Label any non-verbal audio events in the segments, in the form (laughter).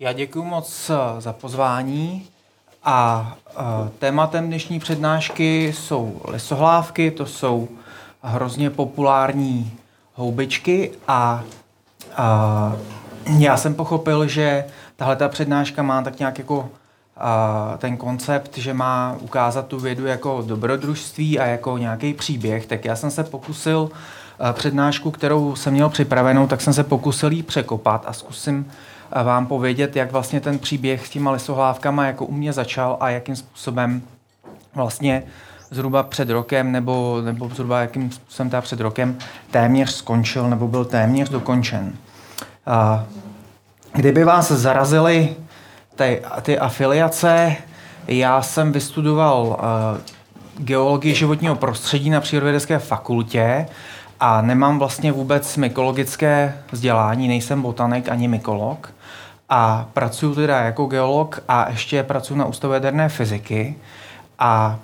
Já děkuji moc eh, za pozvání a uh, tématem dnešní přednášky jsou lisohlávky, to jsou hrozně populární houbičky a uh, já jsem pochopil, že tahle ta přednáška má tak nějak jako uh, ten koncept, že má ukázat tu vědu jako dobrodružství a jako nějaký příběh, tak já jsem se pokusil přednášku, kterou jsem měl připravenou, tak jsem se pokusil jí překopat a zkusím vám povědět, jak vlastně ten příběh s těma lisohlávkama jako u mě začal a jakým způsobem vlastně zhruba před rokem, nebo, nebo zhruba jakým způsobem teda před rokem téměř skončil, nebo byl téměř dokončen. A kdyby vás zarazily ty, ty afiliace, já jsem vystudoval uh, geologii životního prostředí na Přírodovědecké fakultě a nemám vlastně vůbec mykologické vzdělání, nejsem botanik ani mykolog a pracuji teda jako geolog a ještě pracuji na Ústavu jaderné fyziky a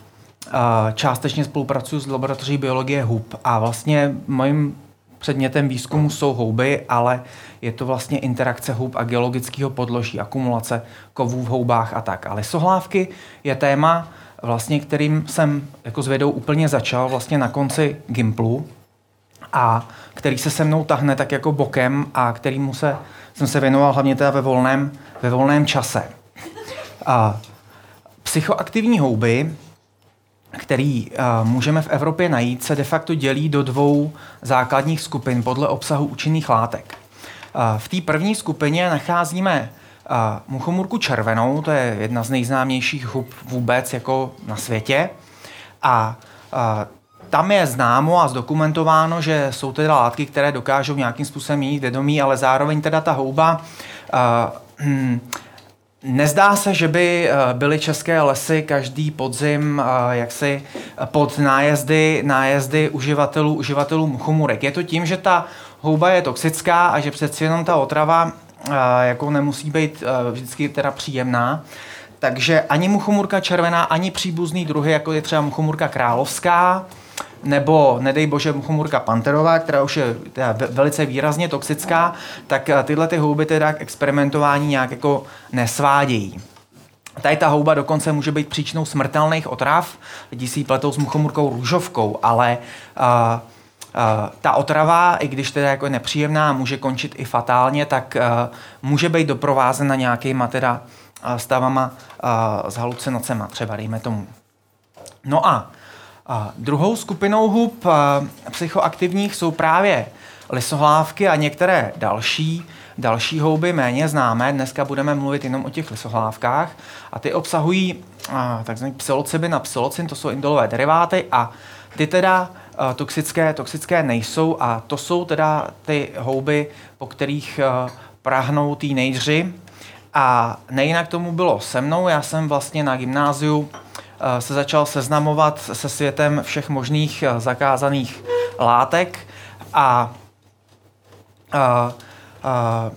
částečně spolupracuji s laboratoří biologie hub a vlastně mojím předmětem výzkumu jsou houby, ale je to vlastně interakce hub a geologického podloží, akumulace kovů v houbách a tak. Ale sohlávky je téma, vlastně, kterým jsem jako s vědou úplně začal vlastně na konci Gimplu a který se se mnou tahne tak jako bokem a kterýmu se jsem se věnoval hlavně teda ve volném, ve volném čase. A psychoaktivní houby, který a, můžeme v Evropě najít, se de facto dělí do dvou základních skupin podle obsahu účinných látek. A, v té první skupině nacházíme a, muchomurku červenou, to je jedna z nejznámějších hub vůbec jako na světě. A, a tam je známo a zdokumentováno, že jsou teda látky, které dokážou nějakým způsobem mít vědomí, ale zároveň teda ta houba uh, hmm, Nezdá se, že by eh, byly české lesy každý podzim eh, jaksi pod nájezdy, nájezdy uživatelů, uživatelů muchomurek. Je to tím, že ta houba je toxická a že přeci jenom ta otrava jako nemusí být vždycky teda příjemná. Takže ani muchomurka červená, ani příbuzný druhy, jako je třeba muchomurka královská, nebo nedej bože muchomurka panterová, která už je teda velice výrazně toxická, tak eh, tyhle ty houby teda k experimentování nějak jako nesvádějí. Tady ta houba dokonce může být příčinou smrtelných otrav, lidi si ji pletou s muchomurkou růžovkou, ale uh, Uh, ta otrava, i když teda jako je nepříjemná, může končit i fatálně, tak uh, může být doprovázena nějakýma teda stavama uh, s halucinacema, třeba dejme tomu. No a druhou skupinou hub psychoaktivních jsou právě lisohlávky a některé další, další houby méně známé. Dneska budeme mluvit jenom o těch lisohlávkách. A ty obsahují takzvaný psilocybin a psilocin, to jsou indolové deriváty. A ty teda toxické, toxické nejsou. A to jsou teda ty houby, po kterých prahnou teenageři. A nejinak tomu bylo se mnou, já jsem vlastně na gymnáziu Eh, se začal seznamovat se světem všech možných eh, zakázaných látek a, eh, a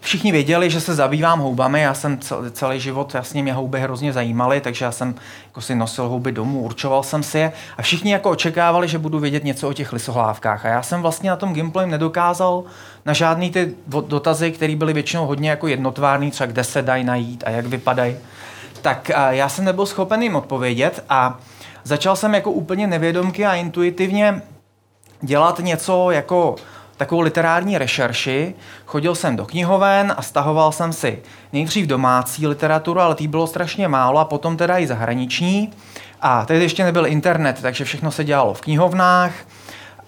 všichni věděli, že se zabývám houbami, já jsem celý život, jasně mě houby hrozně zajímaly, takže já jsem jako si nosil houby domů, určoval jsem si je a všichni jako očekávali, že budu vědět něco o těch lisohlávkách a já jsem vlastně na tom gameplay nedokázal na žádný ty dotazy, které byly většinou hodně jako jednotvárný, třeba kde se dají najít a jak vypadají tak já jsem nebyl schopen jim odpovědět a začal jsem jako úplně nevědomky a intuitivně dělat něco jako takovou literární rešerši. Chodil jsem do knihoven a stahoval jsem si nejdřív domácí literaturu, ale tý bylo strašně málo a potom teda i zahraniční. A tehdy ještě nebyl internet, takže všechno se dělalo v knihovnách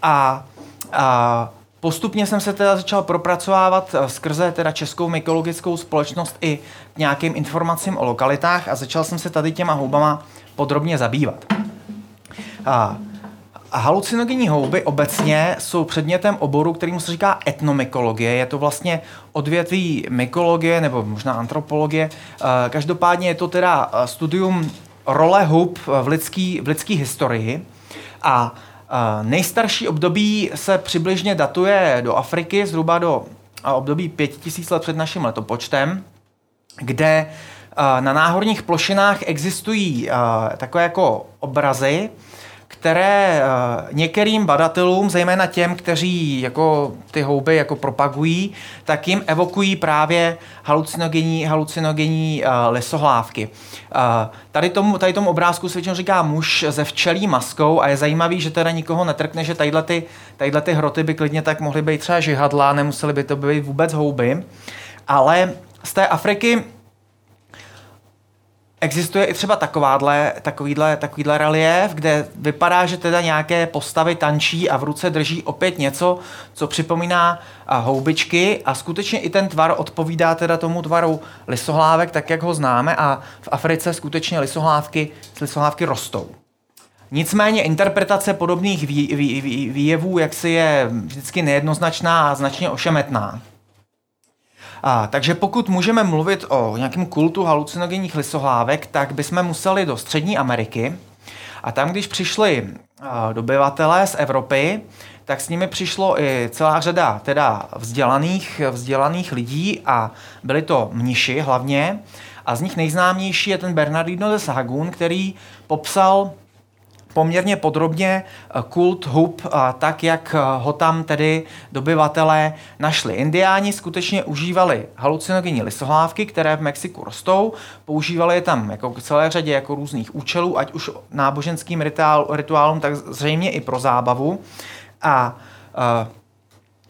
a, a Postupně jsem se teda začal propracovávat eh, skrze teda Českou mykologickou společnost i k nějakým informacím o lokalitách a začal jsem se tady těma houbama podrobně zabývat. A, halucinogenní houby obecně jsou předmětem oboru, kterým se říká etnomykologie. Je to vlastně odvětví mykologie nebo možná antropologie. Eh, každopádně je to teda eh, studium role hub v lidské v lidský historii. A Nejstarší období se přibližně datuje do Afriky, zhruba do období 5000 let před naším letopočtem, kde na náhorních plošinách existují takové jako obrazy, které některým badatelům, zejména těm, kteří jako ty houby jako propagují, tak jim evokují právě halucinogenní, halucinogenní lesohlávky. Tady tomu, tady tomu obrázku se většinou říká muž ze včelí maskou a je zajímavý, že teda nikoho netrkne, že tadyhle ty, tadyhle ty hroty by klidně tak mohly být třeba žihadla, nemuseli by to být vůbec houby. Ale z té Afriky Existuje i třeba takováhle, takovýhle, takovýhle relief, kde vypadá, že teda nějaké postavy tančí a v ruce drží opět něco, co připomíná houbičky a skutečně i ten tvar odpovídá teda tomu tvaru lisohlávek, tak jak ho známe a v Africe skutečně lisohlávky, lisohlávky rostou. Nicméně interpretace podobných vý, vý, vý, výjevů jaksi je vždycky nejednoznačná a značně ošemetná. A, takže pokud můžeme mluvit o nějakém kultu halucinogenních lisohlávek, tak bychom museli do Střední Ameriky. A tam, když přišli dobyvatelé z Evropy, tak s nimi přišlo i celá řada teda vzdělaných, vzdělaných lidí a byli to mniši hlavně. A z nich nejznámější je ten Bernardino de Sahagún, který popsal poměrně podrobně eh, kult hub, eh, tak jak eh, ho tam tedy dobyvatelé našli. Indiáni skutečně užívali halucinogenní lisohlávky, které v Mexiku rostou, používali je tam jako k celé řadě jako různých účelů, ať už náboženským rituál, rituálům, tak zřejmě i pro zábavu. A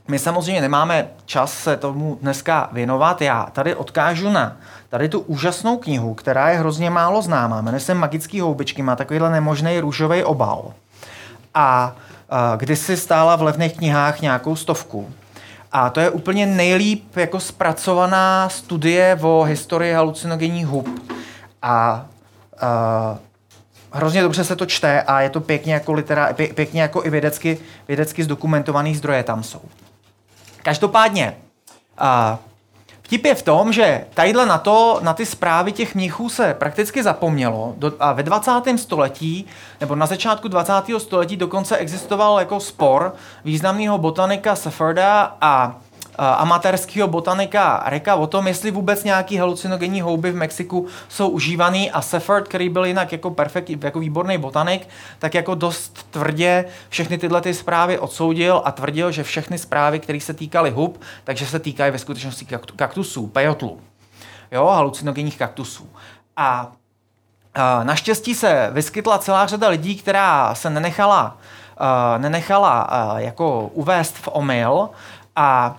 my samozřejmě nemáme čas se tomu dneska věnovat. Já tady odkážu na tady tu úžasnou knihu, která je hrozně málo známá. Jmenuje se Magický houbičky, má takovýhle nemožný růžový obal. A uh, kdysi stála v levných knihách nějakou stovku. A to je úplně nejlíp jako zpracovaná studie o historii halucinogenních hub. A uh, hrozně dobře se to čte a je to pěkně jako, litera, pěkně jako i vědecky, vědecky zdokumentovaný zdroje tam jsou. Každopádně, uh, Vtip je v tom, že tadyhle na to, na ty zprávy těch mnichů se prakticky zapomnělo a ve 20. století, nebo na začátku 20. století dokonce existoval jako spor významného botanika Safforda a amatérského botanika Reka o tom, jestli vůbec nějaký halucinogenní houby v Mexiku jsou užívaný a Sefford, který byl jinak jako perfekt, jako výborný botanik, tak jako dost tvrdě všechny tyhle ty zprávy odsoudil a tvrdil, že všechny zprávy, které se týkaly hub, takže se týkají ve skutečnosti kaktusů, pejotlu, jo, halucinogenních kaktusů. A Naštěstí se vyskytla celá řada lidí, která se nenechala, nenechala jako uvést v omyl a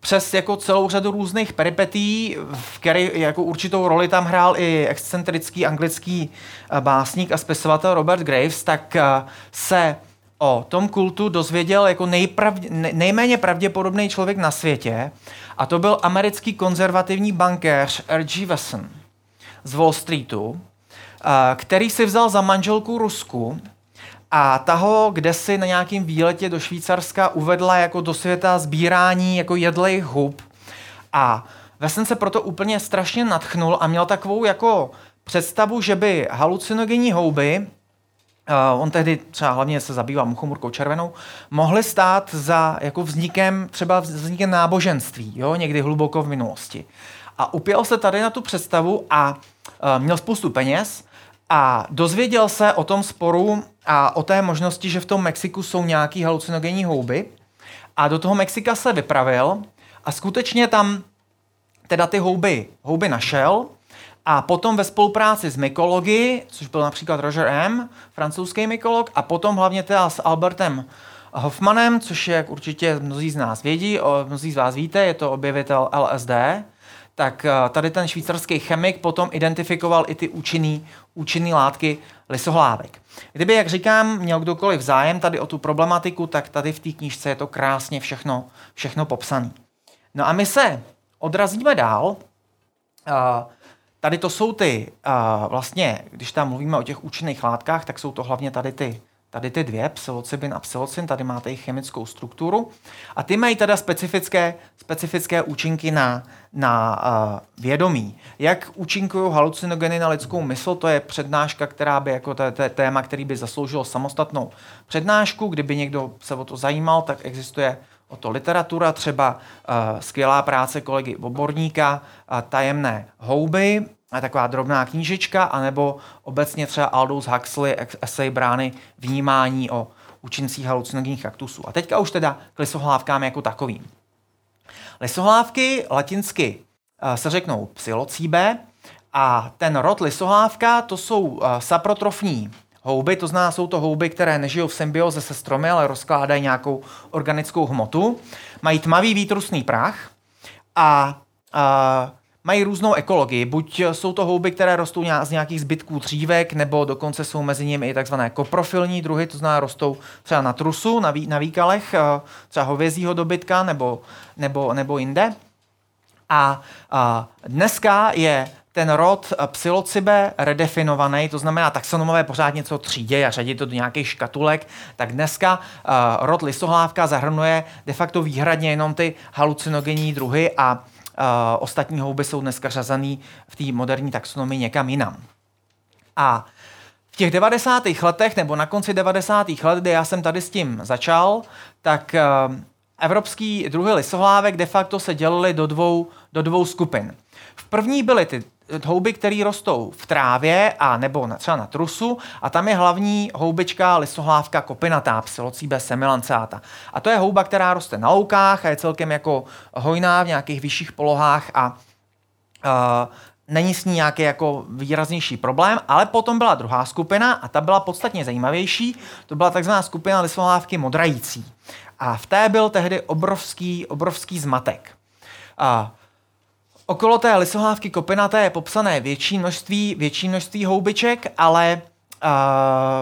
přes jako celou řadu různých peripetí, v které jako určitou roli tam hrál i excentrický anglický uh, básník a spisovatel Robert Graves, tak uh, se o tom kultu dozvěděl jako nejpravdě, nejméně pravděpodobný člověk na světě a to byl americký konzervativní bankéř R.G. Wesson z Wall Streetu, který si vzal za manželku Rusku a ta ho si na nějakém výletě do Švýcarska uvedla jako do světa sbírání jako jedlejch hub. A Vesen se proto úplně strašně natchnul a měl takovou jako představu, že by halucinogenní houby, uh, on tehdy třeba hlavně se zabývá muchomurkou červenou, mohly stát za jako vznikem, třeba vznikem náboženství, jo, někdy hluboko v minulosti. A upěl se tady na tu představu a uh, měl spoustu peněz a dozvěděl se o tom sporu a o té možnosti, že v tom Mexiku jsou nějaký halucinogenní houby. A do toho Mexika se vypravil a skutečně tam teda ty houby, houby našel. A potom ve spolupráci s mykology, což byl například Roger M., francouzský mykolog, a potom hlavně teda s Albertem Hoffmanem, což je, jak určitě mnozí z nás vědí, mnozí z vás víte, je to objevitel LSD, tak eh, tady ten švýcarský chemik potom identifikoval i ty účinný, účinný látky lisohlávek. Kdyby, jak říkám, měl kdokoliv zájem tady o tu problematiku, tak tady v té knížce je to krásně všechno, všechno popsané. No a my se odrazíme dál. Eh, tady to jsou ty, eh, vlastně, když tam mluvíme o těch účinných látkách, tak jsou to hlavně tady ty tady ty dvě, psilocybin a psilocin, tady máte jejich chemickou strukturu. A ty mají teda specifické, specifické účinky na, na uh, vědomí. Jak účinkují halucinogeny na lidskou mysl, to je přednáška, která by jako téma, který by zasloužil samostatnou přednášku. Kdyby někdo se o to zajímal, tak existuje o to literatura, třeba uh, skvělá práce kolegy Oborníka, uh, Tajemné houby, taková drobná knížička, anebo obecně třeba Aldous Huxley esej brány vnímání o účincích halucinogenních kaktusů. A teďka už teda k lisohlávkám jako takovým. Lisohlávky latinsky eh, se řeknou psilocíbe a ten rod lisohlávka to jsou eh, saprotrofní houby, to znamená, jsou to houby, které nežijou v symbioze se stromy, ale rozkládají nějakou organickou hmotu. Mají tmavý výtrusný prach a, a mají různou ekologii. Buď jsou to houby, které rostou z nějakých zbytků dřívek, nebo dokonce jsou mezi nimi i takzvané koprofilní druhy, to znamená rostou třeba na trusu, na, ví, na výkalech, eh, třeba hovězího dobytka nebo, nebo, nebo jinde. A, a dneska je ten rod psilocybe redefinovaný, to znamená taxonomové pořád něco třídě a řadit to do nějakých škatulek, tak dneska uh, rod lisohlávka zahrnuje de facto výhradně jenom ty halucinogenní druhy a ostatní houby jsou dneska řazený v té moderní taxonomii někam jinam. A v těch 90. letech nebo na konci 90. let, kdy já jsem tady s tím začal, tak uh, evropský druhy lisohlávek de facto se dělily do dvou, do dvou skupin. V první byly ty houby, které rostou v trávě a nebo na, třeba na trusu a tam je hlavní houbička lisohlávka kopinatá, psilocíbe semilancáta. A to je houba, která roste na loukách a je celkem jako hojná v nějakých vyšších polohách a uh, není s ní nějaký jako výraznější problém, ale potom byla druhá skupina a ta byla podstatně zajímavější. To byla takzvaná skupina lisohlávky modrající. A v té byl tehdy obrovský, obrovský zmatek. Uh, Okolo té lisohlávky kopinaté je popsané větší množství, větší množství houbiček, ale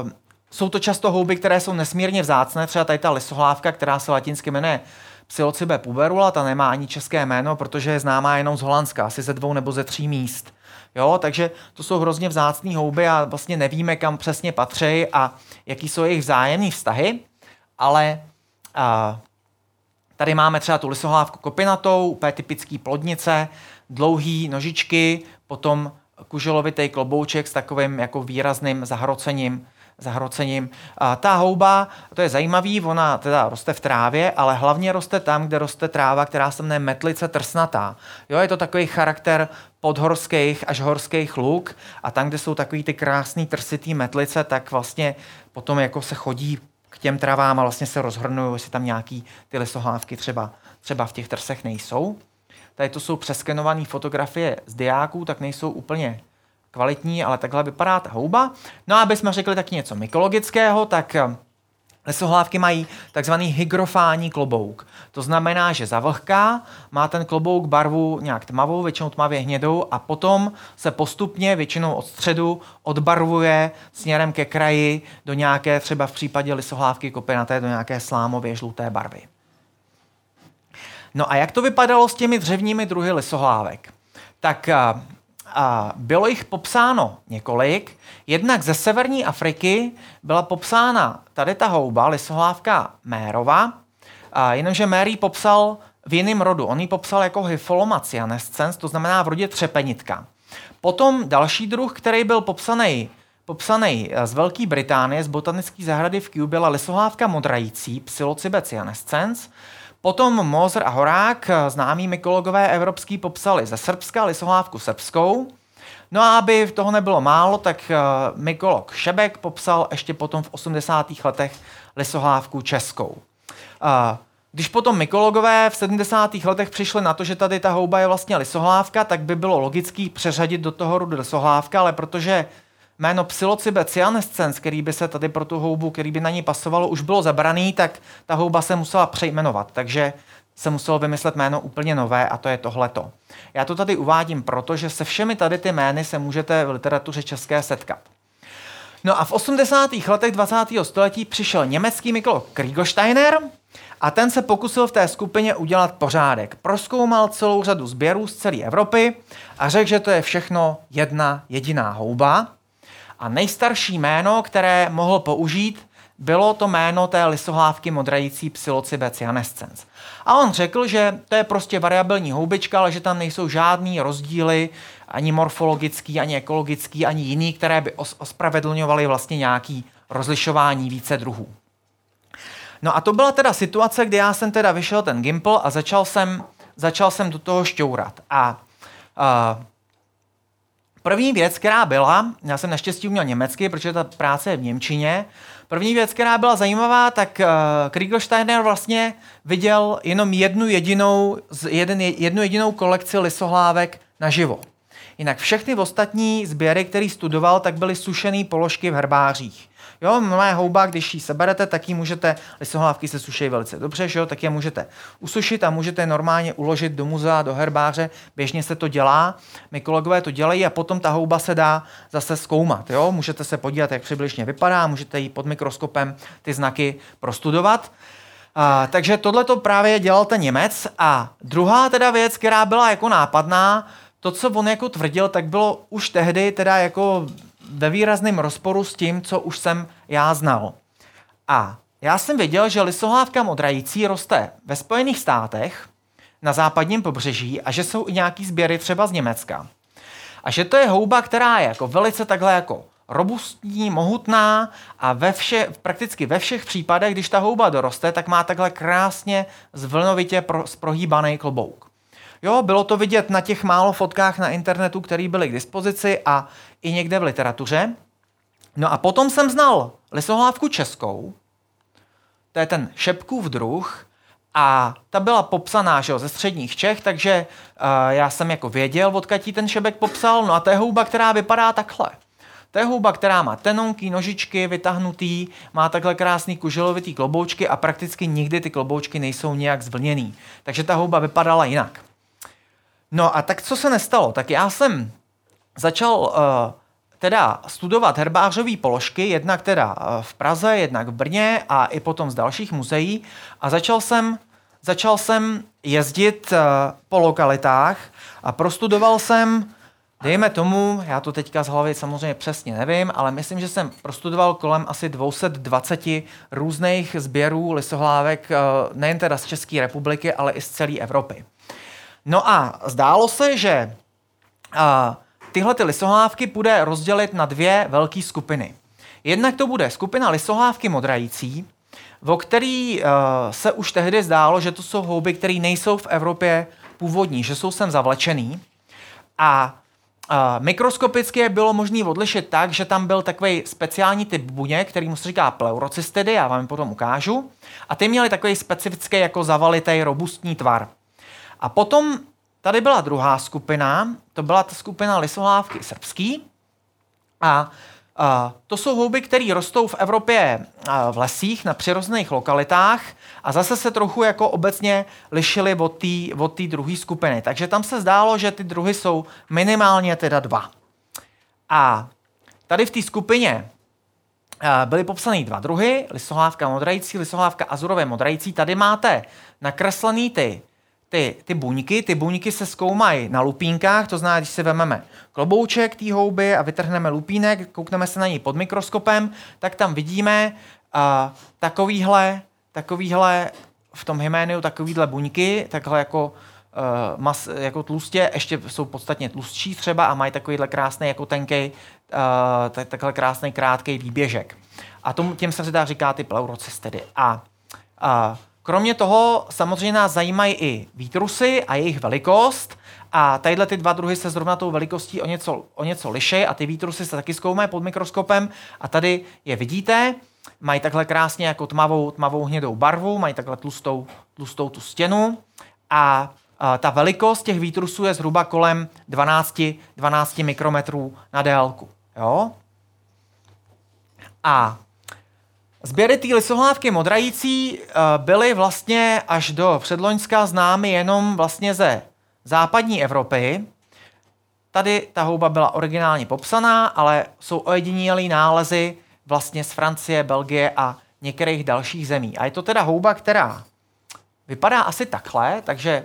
uh, jsou to často houby, které jsou nesmírně vzácné. Třeba tady ta lisohlávka, která se latinsky jmenuje Psilocybe puberula, ta nemá ani české jméno, protože je známá jenom z Holandska, asi ze dvou nebo ze tří míst. Jo, takže to jsou hrozně vzácné houby a vlastně nevíme, kam přesně patří a jaký jsou jejich vzájemné vztahy, ale uh, tady máme třeba tu lisohlávku kopinatou, úplně typický plodnice, dlouhý nožičky, potom kuželovitý klobouček s takovým jako výrazným zahrocením, zahrocením. A ta houba, to je zajímavý, ona teda roste v trávě, ale hlavně roste tam, kde roste tráva, která se jmenuje metlice trsnatá. Jo, je to takový charakter podhorských až horských luk a tam, kde jsou takový ty krásný trsitý metlice, tak vlastně potom jako se chodí těm travám a vlastně se rozhrnují, jestli tam nějaký ty lesohlávky třeba, třeba v těch trsech nejsou tady to jsou přeskenované fotografie z diáků, tak nejsou úplně kvalitní, ale takhle vypadá ta houba. No a aby jsme řekli taky něco mykologického, tak Lesohlávky mají takzvaný hygrofální klobouk. To znamená, že zavlhká, má ten klobouk barvu nějak tmavou, většinou tmavě hnědou a potom se postupně, většinou od středu, odbarvuje směrem ke kraji do nějaké, třeba v případě lisohlávky kopinaté, do nějaké slámově žluté barvy. No a jak to vypadalo s těmi dřevními druhy lisohlávek? Tak a, bylo jich popsáno několik. Jednak ze severní Afriky byla popsána tady ta houba, lisohlávka Mérova, a jenomže Mary popsal v jiném rodu. On ji popsal jako Hypholomacianescens, to znamená v rodě třepenitka. Potom další druh, který byl popsaný popsaný z Velké Británie, z botanické zahrady v Kew, byla lisohlávka modrající, Psilocybe cianescens. Potom Moser a Horák, známí mykologové evropský, popsali ze Srbska lisohlávku srbskou. No a aby toho nebylo málo, tak eh, mykolog Šebek popsal ještě potom v 80. letech lisohlávku českou. Eh, když potom mykologové v 70. letech přišli na to, že tady ta houba je vlastně lisohlávka, tak by bylo logický přeřadit do toho rodu lisohlávka, ale protože jméno Psilocybe cyanescens, který by se tady pro tu houbu, který by na ní pasovalo, už bylo zabraný, tak ta houba se musela přejmenovat. Takže se muselo vymyslet jméno úplně nové a to je tohleto. Já to tady uvádím proto, že se všemi tady ty jmény se můžete v literatuře české setkat. No a v 80. letech 20. století přišel německý mykolog Kriegersteiner a ten se pokusil v té skupině udělat pořádek. Proskoumal celou řadu sběrů z celé Evropy a řekl, že to je všechno jedna jediná houba a nejstarší jméno, které mohl použít, bylo to jméno té lisohlávky modrající psilocybe cyanescens. A on řekl, že to je prostě variabilní houbička, ale že tam nejsou žádný rozdíly, ani morfologický, ani ekologický, ani jiný, které by os- ospravedlňovaly vlastně nějaký rozlišování více druhů. No a to byla teda situace, kdy já jsem teda vyšel ten Gimple a začal jsem, začal jsem do toho šťourat. A uh, První věc, která byla, já jsem naštěstí uměl německy, protože ta práce je v Němčině, první věc, která byla zajímavá, tak uh, Kriegelsteiner vlastně viděl jenom jednu jedinou, jeden, jednu jedinou kolekci lisohlávek naživo. Jinak všechny ostatní sběry, který studoval, tak byly sušené položky v herbářích. Jo, moje houba, když ji seberete, tak ji můžete, lisohlávky se suší velice dobře, že jo, tak je můžete usušit a můžete normálně uložit do muzea, do herbáře, běžně se to dělá, my kolegové to dělají a potom ta houba se dá zase zkoumat, jo, můžete se podívat, jak přibližně vypadá, můžete jí pod mikroskopem ty znaky prostudovat. A, takže tohle to právě dělal ten Němec. A druhá teda věc, která byla jako nápadná, to, co on jako tvrdil, tak bylo už tehdy teda jako ve výrazném rozporu s tím, co už jsem já znal. A já jsem věděl, že lisohlávka modrající roste ve Spojených státech, na západním pobřeží a že jsou i nějaký sběry třeba z Německa. A že to je houba, která je jako velice takhle jako robustní, mohutná a ve vše, prakticky ve všech případech, když ta houba doroste, tak má takhle krásně zvlnovitě pro, prohýbaný klobouk. Jo, bylo to vidět na těch málo fotkách na internetu, které byly k dispozici a i někde v literatuře. No a potom jsem znal lisohlávku českou, to je ten šepkův druh, a ta byla popsaná že jo, ze středních Čech, takže uh, já jsem jako věděl, odkud ten šebek popsal. No a to je houba, která vypadá takhle. To je houba, která má tenonky, nožičky vytahnutý, má takhle krásný kuželovitý kloboučky a prakticky nikdy ty kloboučky nejsou nějak zvlněný. Takže ta houba vypadala jinak. No a tak co se nestalo? Tak já jsem začal uh, teda studovat herbářové položky, jednak teda uh, v Praze, jednak v Brně a i potom z dalších muzeí a začal jsem, začal jsem jezdit uh, po lokalitách a prostudoval jsem Dejme tomu, já to teďka z hlavy samozřejmě přesně nevím, ale myslím, že jsem prostudoval kolem asi 220 různých sběrů lisohlávek, nejen teda z České republiky, ale i z celé Evropy. No a zdálo se, že a, tyhle ty lisohlávky bude rozdělit na dvě velké skupiny. Jednak to bude skupina lisohlávky modrající, o který uh, se už tehdy zdálo, že to jsou houby, které nejsou v Evropě původní, že jsou sem zavlečený. A uh, mikroskopicky je bylo možné odlišit tak, že tam byl takový speciální typ buněk, který mu se říká pleurocystidy, já vám je potom ukážu. A ty měly takový specifický jako zavalitý robustní tvar. A potom tady byla druhá skupina, to byla ta skupina lisohlávky srbský. A a to jsou houby, které rostou v Evropě v lesích, na přirozených lokalitách a zase se trochu jako obecně lišily od té druhé skupiny. Takže tam se zdálo, že ty druhy jsou minimálně teda dva. A tady v té skupině byly popsané dva druhy, lisohlávka modrající, lisohlávka azurové modrající. Tady máte nakreslený ty ty, ty buňky, ty buňky se zkoumají na lupínkách, to znamená, když si vezmeme klobouček té houby a vytrhneme lupínek, koukneme se na něj pod mikroskopem, tak tam vidíme uh, takovýhle, takovýhle v tom hyméniu takovýhle buňky, takhle jako, uh, mas, jako tlustě, ještě jsou podstatně tlustší třeba a mají takovýhle krásný jako tenký, uh, takhle krásný krátký výběžek. A tomu, těm se dá říká ty pleurocystidy. A uh, Kromě toho samozřejmě nás zajímají i výtrusy a jejich velikost. A tadyhle ty dva druhy se zrovna tou velikostí o něco, o něco liší a ty výtrusy se taky zkoumají pod mikroskopem a tady je vidíte, mají takhle krásně jako tmavou, tmavou hnědou barvu, mají takhle tlustou, tlustou tu stěnu a, ta velikost těch výtrusů je zhruba kolem 12, 12 mikrometrů na délku. Jo? A Sběry té lisohlávky modrající eh, byly vlastně až do předloňská známy jenom vlastně ze západní Evropy. Tady ta houba byla originálně popsaná, ale jsou ojedinělý nálezy vlastně z Francie, Belgie a některých dalších zemí. A je to teda houba, která vypadá asi takhle, takže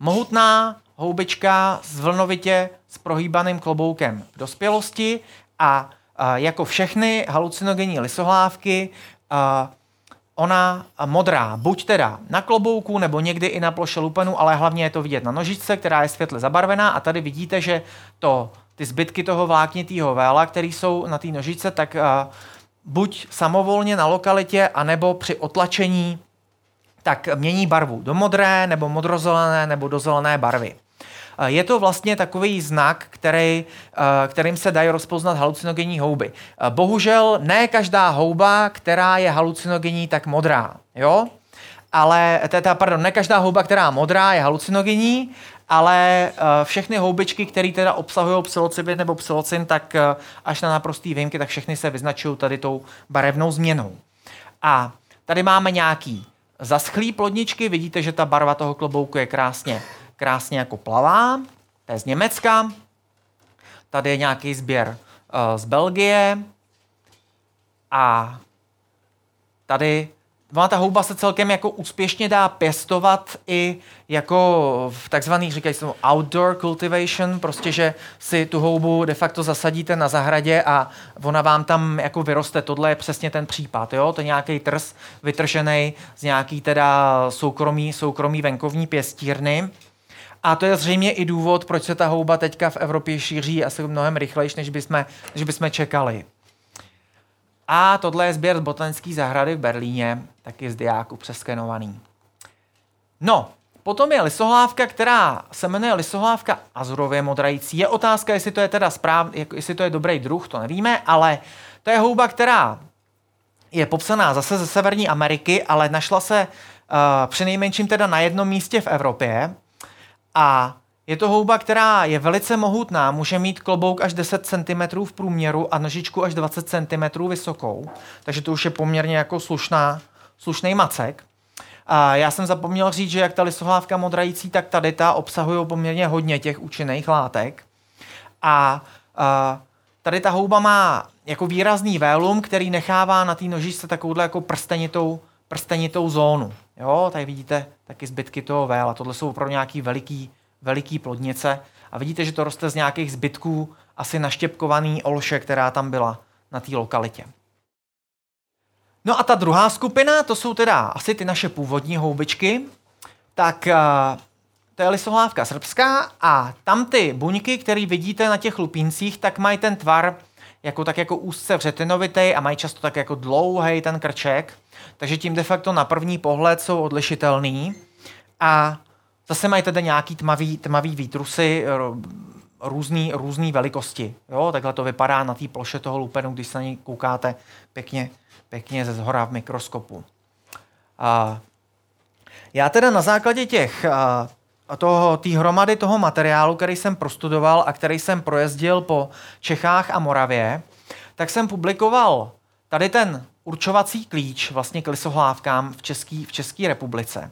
mohutná houbička s vlnovitě s prohýbaným kloboukem dospělosti a jako všechny halucinogenní lisohlávky, ona modrá, buď teda na klobouku, nebo někdy i na ploše lupenu, ale hlavně je to vidět na nožičce, která je světle zabarvená a tady vidíte, že to, ty zbytky toho vláknitého véla, které jsou na té nožičce, tak buď samovolně na lokalitě, anebo při otlačení tak mění barvu do modré, nebo modrozelené, nebo do zelené barvy. Je to vlastně takový znak, který, kterým se dají rozpoznat halucinogenní houby. Bohužel ne každá houba, která je halucinogenní, tak modrá. Jo? ale teda, pardon, ne každá houba, která je modrá, je halucinogenní, ale všechny houbičky, které teda obsahují psilocybin nebo psilocin, tak až na naprostý výjimky, tak všechny se vyznačují tady tou barevnou změnou. A tady máme nějaký zaschlý plodničky, vidíte, že ta barva toho klobouku je krásně, krásně jako plavá, to je z Německa. Tady je nějaký sběr uh, z Belgie a tady Ona ta houba se celkem jako úspěšně dá pěstovat i jako v takzvaných, říkají se outdoor cultivation, prostě, že si tu houbu de facto zasadíte na zahradě a ona vám tam jako vyroste. Tohle je přesně ten případ, jo? To je nějaký trs vytržený z nějaký teda soukromý, soukromý venkovní pěstírny. A to je zřejmě i důvod, proč se ta houba teďka v Evropě šíří asi mnohem rychlejší, než bychom, než bychom čekali. A tohle je sběr z botanické zahrady v Berlíně, taky z diáku přeskenovaný. No, potom je lisohlávka, která se jmenuje lisohlávka azurově modrající. Je otázka, jestli to je teda správ, jestli to je dobrý druh, to nevíme, ale to je houba, která je popsaná zase ze Severní Ameriky, ale našla se uh, přinejmenším teda na jednom místě v Evropě. A je to houba, která je velice mohutná, může mít klobouk až 10 cm v průměru a nožičku až 20 cm vysokou, takže to už je poměrně jako slušná, slušný macek. A já jsem zapomněl říct, že jak ta lisohlávka modrající, tak tady ta obsahují poměrně hodně těch účinných látek. A, a tady ta houba má jako výrazný vélum, který nechává na té nožičce takovouhle jako prstenitou, prstenitou zónu. Jo, tady vidíte taky zbytky toho véla. Tohle jsou pro nějaký veliký, veliký plodnice a vidíte, že to roste z nějakých zbytků asi naštěpkovaný olše, která tam byla na té lokalitě. No a ta druhá skupina, to jsou teda asi ty naše původní houbičky, tak uh, to je lisohlávka srbská a tam ty buňky, které vidíte na těch lupíncích, tak mají ten tvar jako tak jako úzce vřetinovitý a mají často tak jako dlouhý ten krček, takže tím de facto na první pohled jsou odlišitelný a Zase mají tedy nějaký tmavý, tmavý výtrusy, různý, různý velikosti. Jo? Takhle to vypadá na té ploše toho lupenu, když se na ní koukáte pěkně, pěkně ze zhora v mikroskopu. A já teda na základě těch toho, té hromady toho materiálu, který jsem prostudoval a který jsem projezdil po Čechách a Moravě, tak jsem publikoval tady ten určovací klíč vlastně k lisohlávkám v České v Český republice.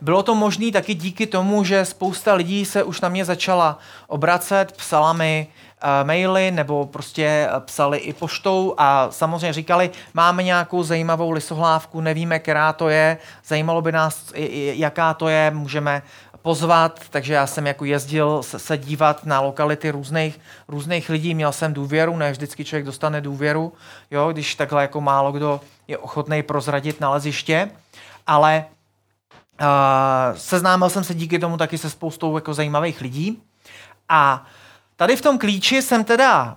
Bylo to možné taky díky tomu, že spousta lidí se už na mě začala obracet, psala mi uh, maily nebo prostě eh, psali i poštou a samozřejmě říkali, máme nějakou zajímavou lisohlávku, nevíme, která to je, zajímalo by nás, jaká to je, můžeme pozvat, takže já jsem jako jezdil se dívat na lokality různých, různých lidí, měl jsem důvěru, ne vždycky člověk dostane důvěru, jo, když takhle jako málo kdo je ochotný prozradit naleziště, ale uh, seznámil jsem se díky tomu taky se spoustou jako zajímavých lidí. A tady v tom klíči jsem teda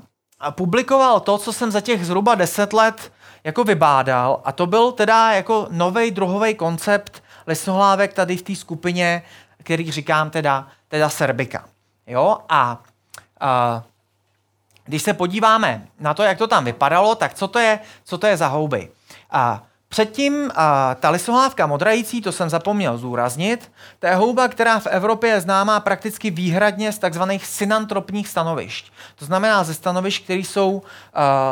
publikoval to, co jsem za těch zhruba deset let jako vybádal. A to byl teda jako nový druhový koncept lesnohlávek tady v té skupině který říkám teda, teda Serbika. Jo? A a když se podíváme na to, jak to tam vypadalo, tak co to je, co to je za houby? A Předtím ta lisohlávka modrající, to jsem zapomněl zúraznit, to je houba, která v Evropě je známá prakticky výhradně z takzvaných synantropních stanovišť. To znamená ze stanovišť, které jsou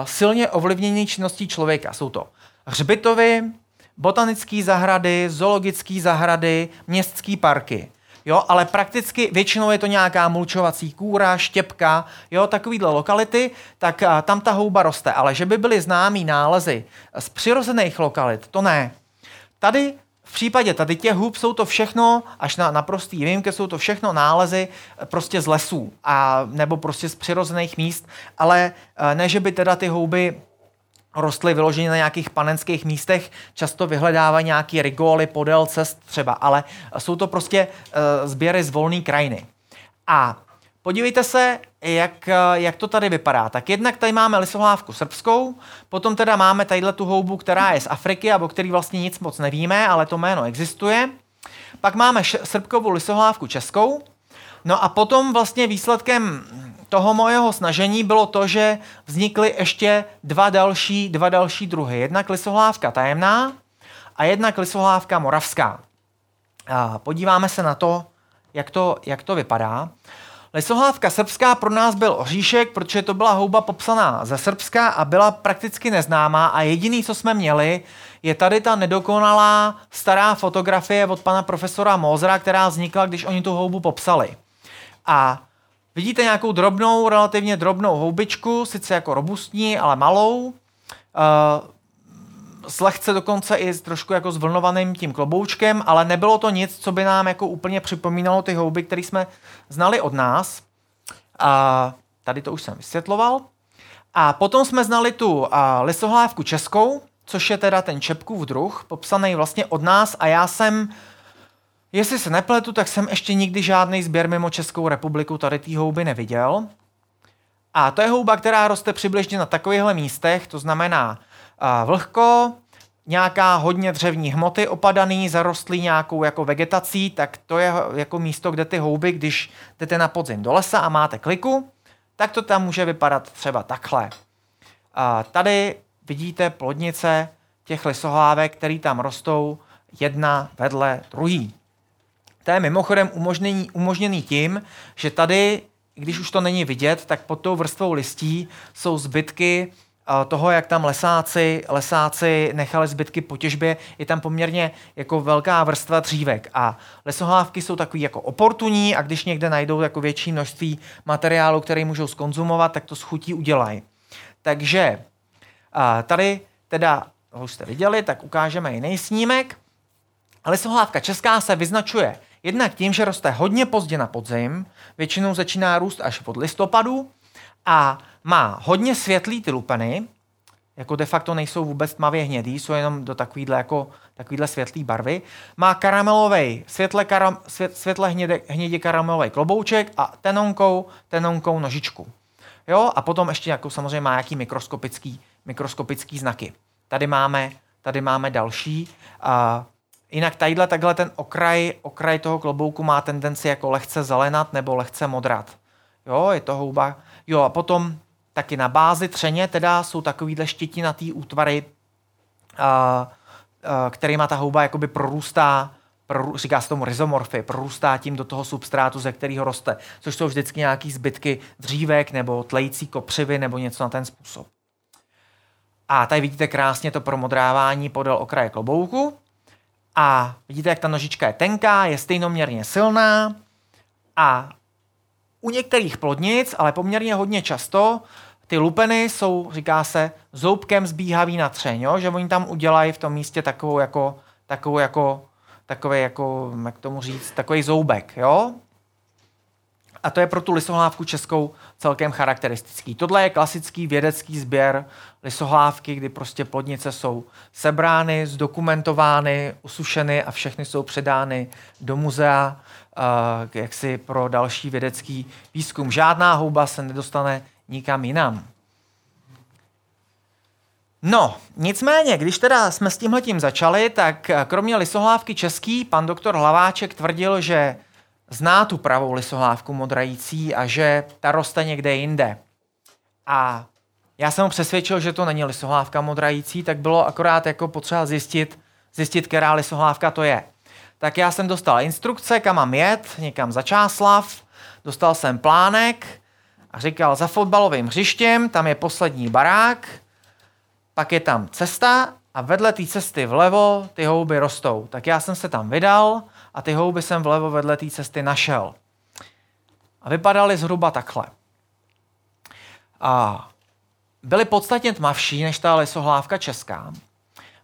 silně ovlivněny činností člověka. Jsou to hřbitovy, botanické zahrady, zoologické zahrady, městské parky. Jo, ale prakticky většinou je to nějaká mulčovací kůra, štěpka, jo, takovýhle lokality, tak a, tam ta houba roste. Ale že by byly známý nálezy z přirozených lokalit, to ne. Tady v případě tady těch hub jsou to všechno, až na naprostý výjimky, jsou to všechno nálezy e, prostě z lesů a nebo prostě z přirozených míst, ale e, ne, že by teda ty houby rostly vyloženě na nějakých panenských místech, často vyhledávají nějaký rigoly podél cest třeba, ale jsou to prostě uh, sběry z volné krajiny. A podívejte se, jak, uh, jak to tady vypadá. Tak jednak tady máme lisohlávku srbskou, potom teda máme tadyhle tu houbu, která je z Afriky, o který vlastně nic moc nevíme, ale to jméno existuje. Pak máme š- srbkovou lisohlávku českou, No a potom vlastně výsledkem toho mojeho snažení bylo to, že vznikly ještě dva další, dva další druhy. Jedna klisohlávka tajemná a jedna klisohlávka moravská. A podíváme se na to, jak to, jak to vypadá. Lesohlávka srbská pro nás byl oříšek, protože to byla houba popsaná ze Srbska a byla prakticky neznámá a jediný, co jsme měli, je tady ta nedokonalá stará fotografie od pana profesora Mozera, která vznikla, když oni tu houbu popsali. A vidíte nějakou drobnou, relativně drobnou houbičku, sice jako robustní, ale malou, uh, s lehce dokonce i s trošku jako zvlnovaným tím kloboučkem, ale nebylo to nic, co by nám jako úplně připomínalo ty houby, které jsme znali od nás. A tady to už jsem vysvětloval. A potom jsme znali tu a, lisohlávku českou, což je teda ten Čepkův druh, popsaný vlastně od nás a já jsem, jestli se nepletu, tak jsem ještě nikdy žádný sběr mimo Českou republiku tady té houby neviděl. A to je houba, která roste přibližně na takovýchhle místech, to znamená vlhko, nějaká hodně dřevní hmoty opadaný, zarostlý nějakou jako vegetací, tak to je jako místo, kde ty houby, když jdete na podzim do lesa a máte kliku, tak to tam může vypadat třeba takhle. A tady vidíte plodnice těch lisohlávek, které tam rostou jedna vedle druhý. To je mimochodem umožněný, umožněný tím, že tady, když už to není vidět, tak pod tou vrstvou listí jsou zbytky toho, jak tam lesáci, lesáci nechali zbytky po těžbě, je tam poměrně jako velká vrstva dřívek a lesohlávky jsou takový jako oportunní a když někde najdou jako větší množství materiálu, který můžou skonzumovat, tak to s chutí udělají. Takže tady teda, už jste viděli, tak ukážeme jiný snímek. Lesohlávka česká se vyznačuje jednak tím, že roste hodně pozdě na podzim, většinou začíná růst až od listopadu a má hodně světlý ty lupeny, jako de facto nejsou vůbec tmavě hnědý, jsou jenom do takovýhle, jako, takovýhle světlý barvy. Má karamelový, světle, karam, svět, světle hnědě, hnědě karamelový klobouček a tenonkou, tenonkou nožičku. Jo, a potom ještě jako samozřejmě má nějaký mikroskopický, mikroskopický znaky. Tady máme, tady máme další. A jinak tadyhle takhle ten okraj, okraj toho klobouku má tendenci jako lehce zelenat nebo lehce modrat. Jo, je to houba. Jo, a potom taky na bázi třeně teda jsou takovýhle štětinatý útvary, kterýma ta houba jakoby prorůstá, pro, říká se tomu rizomorfy, prorůstá tím do toho substrátu, ze kterého roste, což jsou vždycky nějaký zbytky dřívek nebo tlející kopřivy nebo něco na ten způsob. A tady vidíte krásně to promodrávání podél okraje klobouku. A vidíte, jak ta nožička je tenká, je stejnoměrně silná a u některých plodnic, ale poměrně hodně často, ty lupeny jsou, říká se, zoubkem zbíhavý na třeň, jo? že oni tam udělají v tom místě takovou jako, takovou jako, takový jako, jak tomu říct, takový zoubek, jo? A to je pro tu lisohlávku českou celkem charakteristický. Tohle je klasický vědecký sběr lisohlávky, kdy prostě plodnice jsou sebrány, zdokumentovány, usušeny a všechny jsou předány do muzea uh, jaksi pro další vědecký výzkum. Žádná houba se nedostane nikam jinam. No, nicméně, když teda jsme s tímhletím začali, tak kromě lisohlávky český, pan doktor Hlaváček tvrdil, že zná tu pravou lisohlávku modrající a že ta roste někde jinde. A já jsem ho přesvědčil, že to není lisohlávka modrající, tak bylo akorát jako potřeba zjistit, zjistit, která lisohlávka to je. Tak já jsem dostal instrukce, kam mám jet, někam za Čáslav, dostal jsem plánek a říkal, za fotbalovým hřištěm, tam je poslední barák, pak je tam cesta a vedle té cesty vlevo ty houby rostou. Tak já jsem se tam vydal a ty houby jsem vlevo vedle té cesty našel. A vypadaly zhruba takhle. A byly podstatně tmavší než ta lesohlávka česká.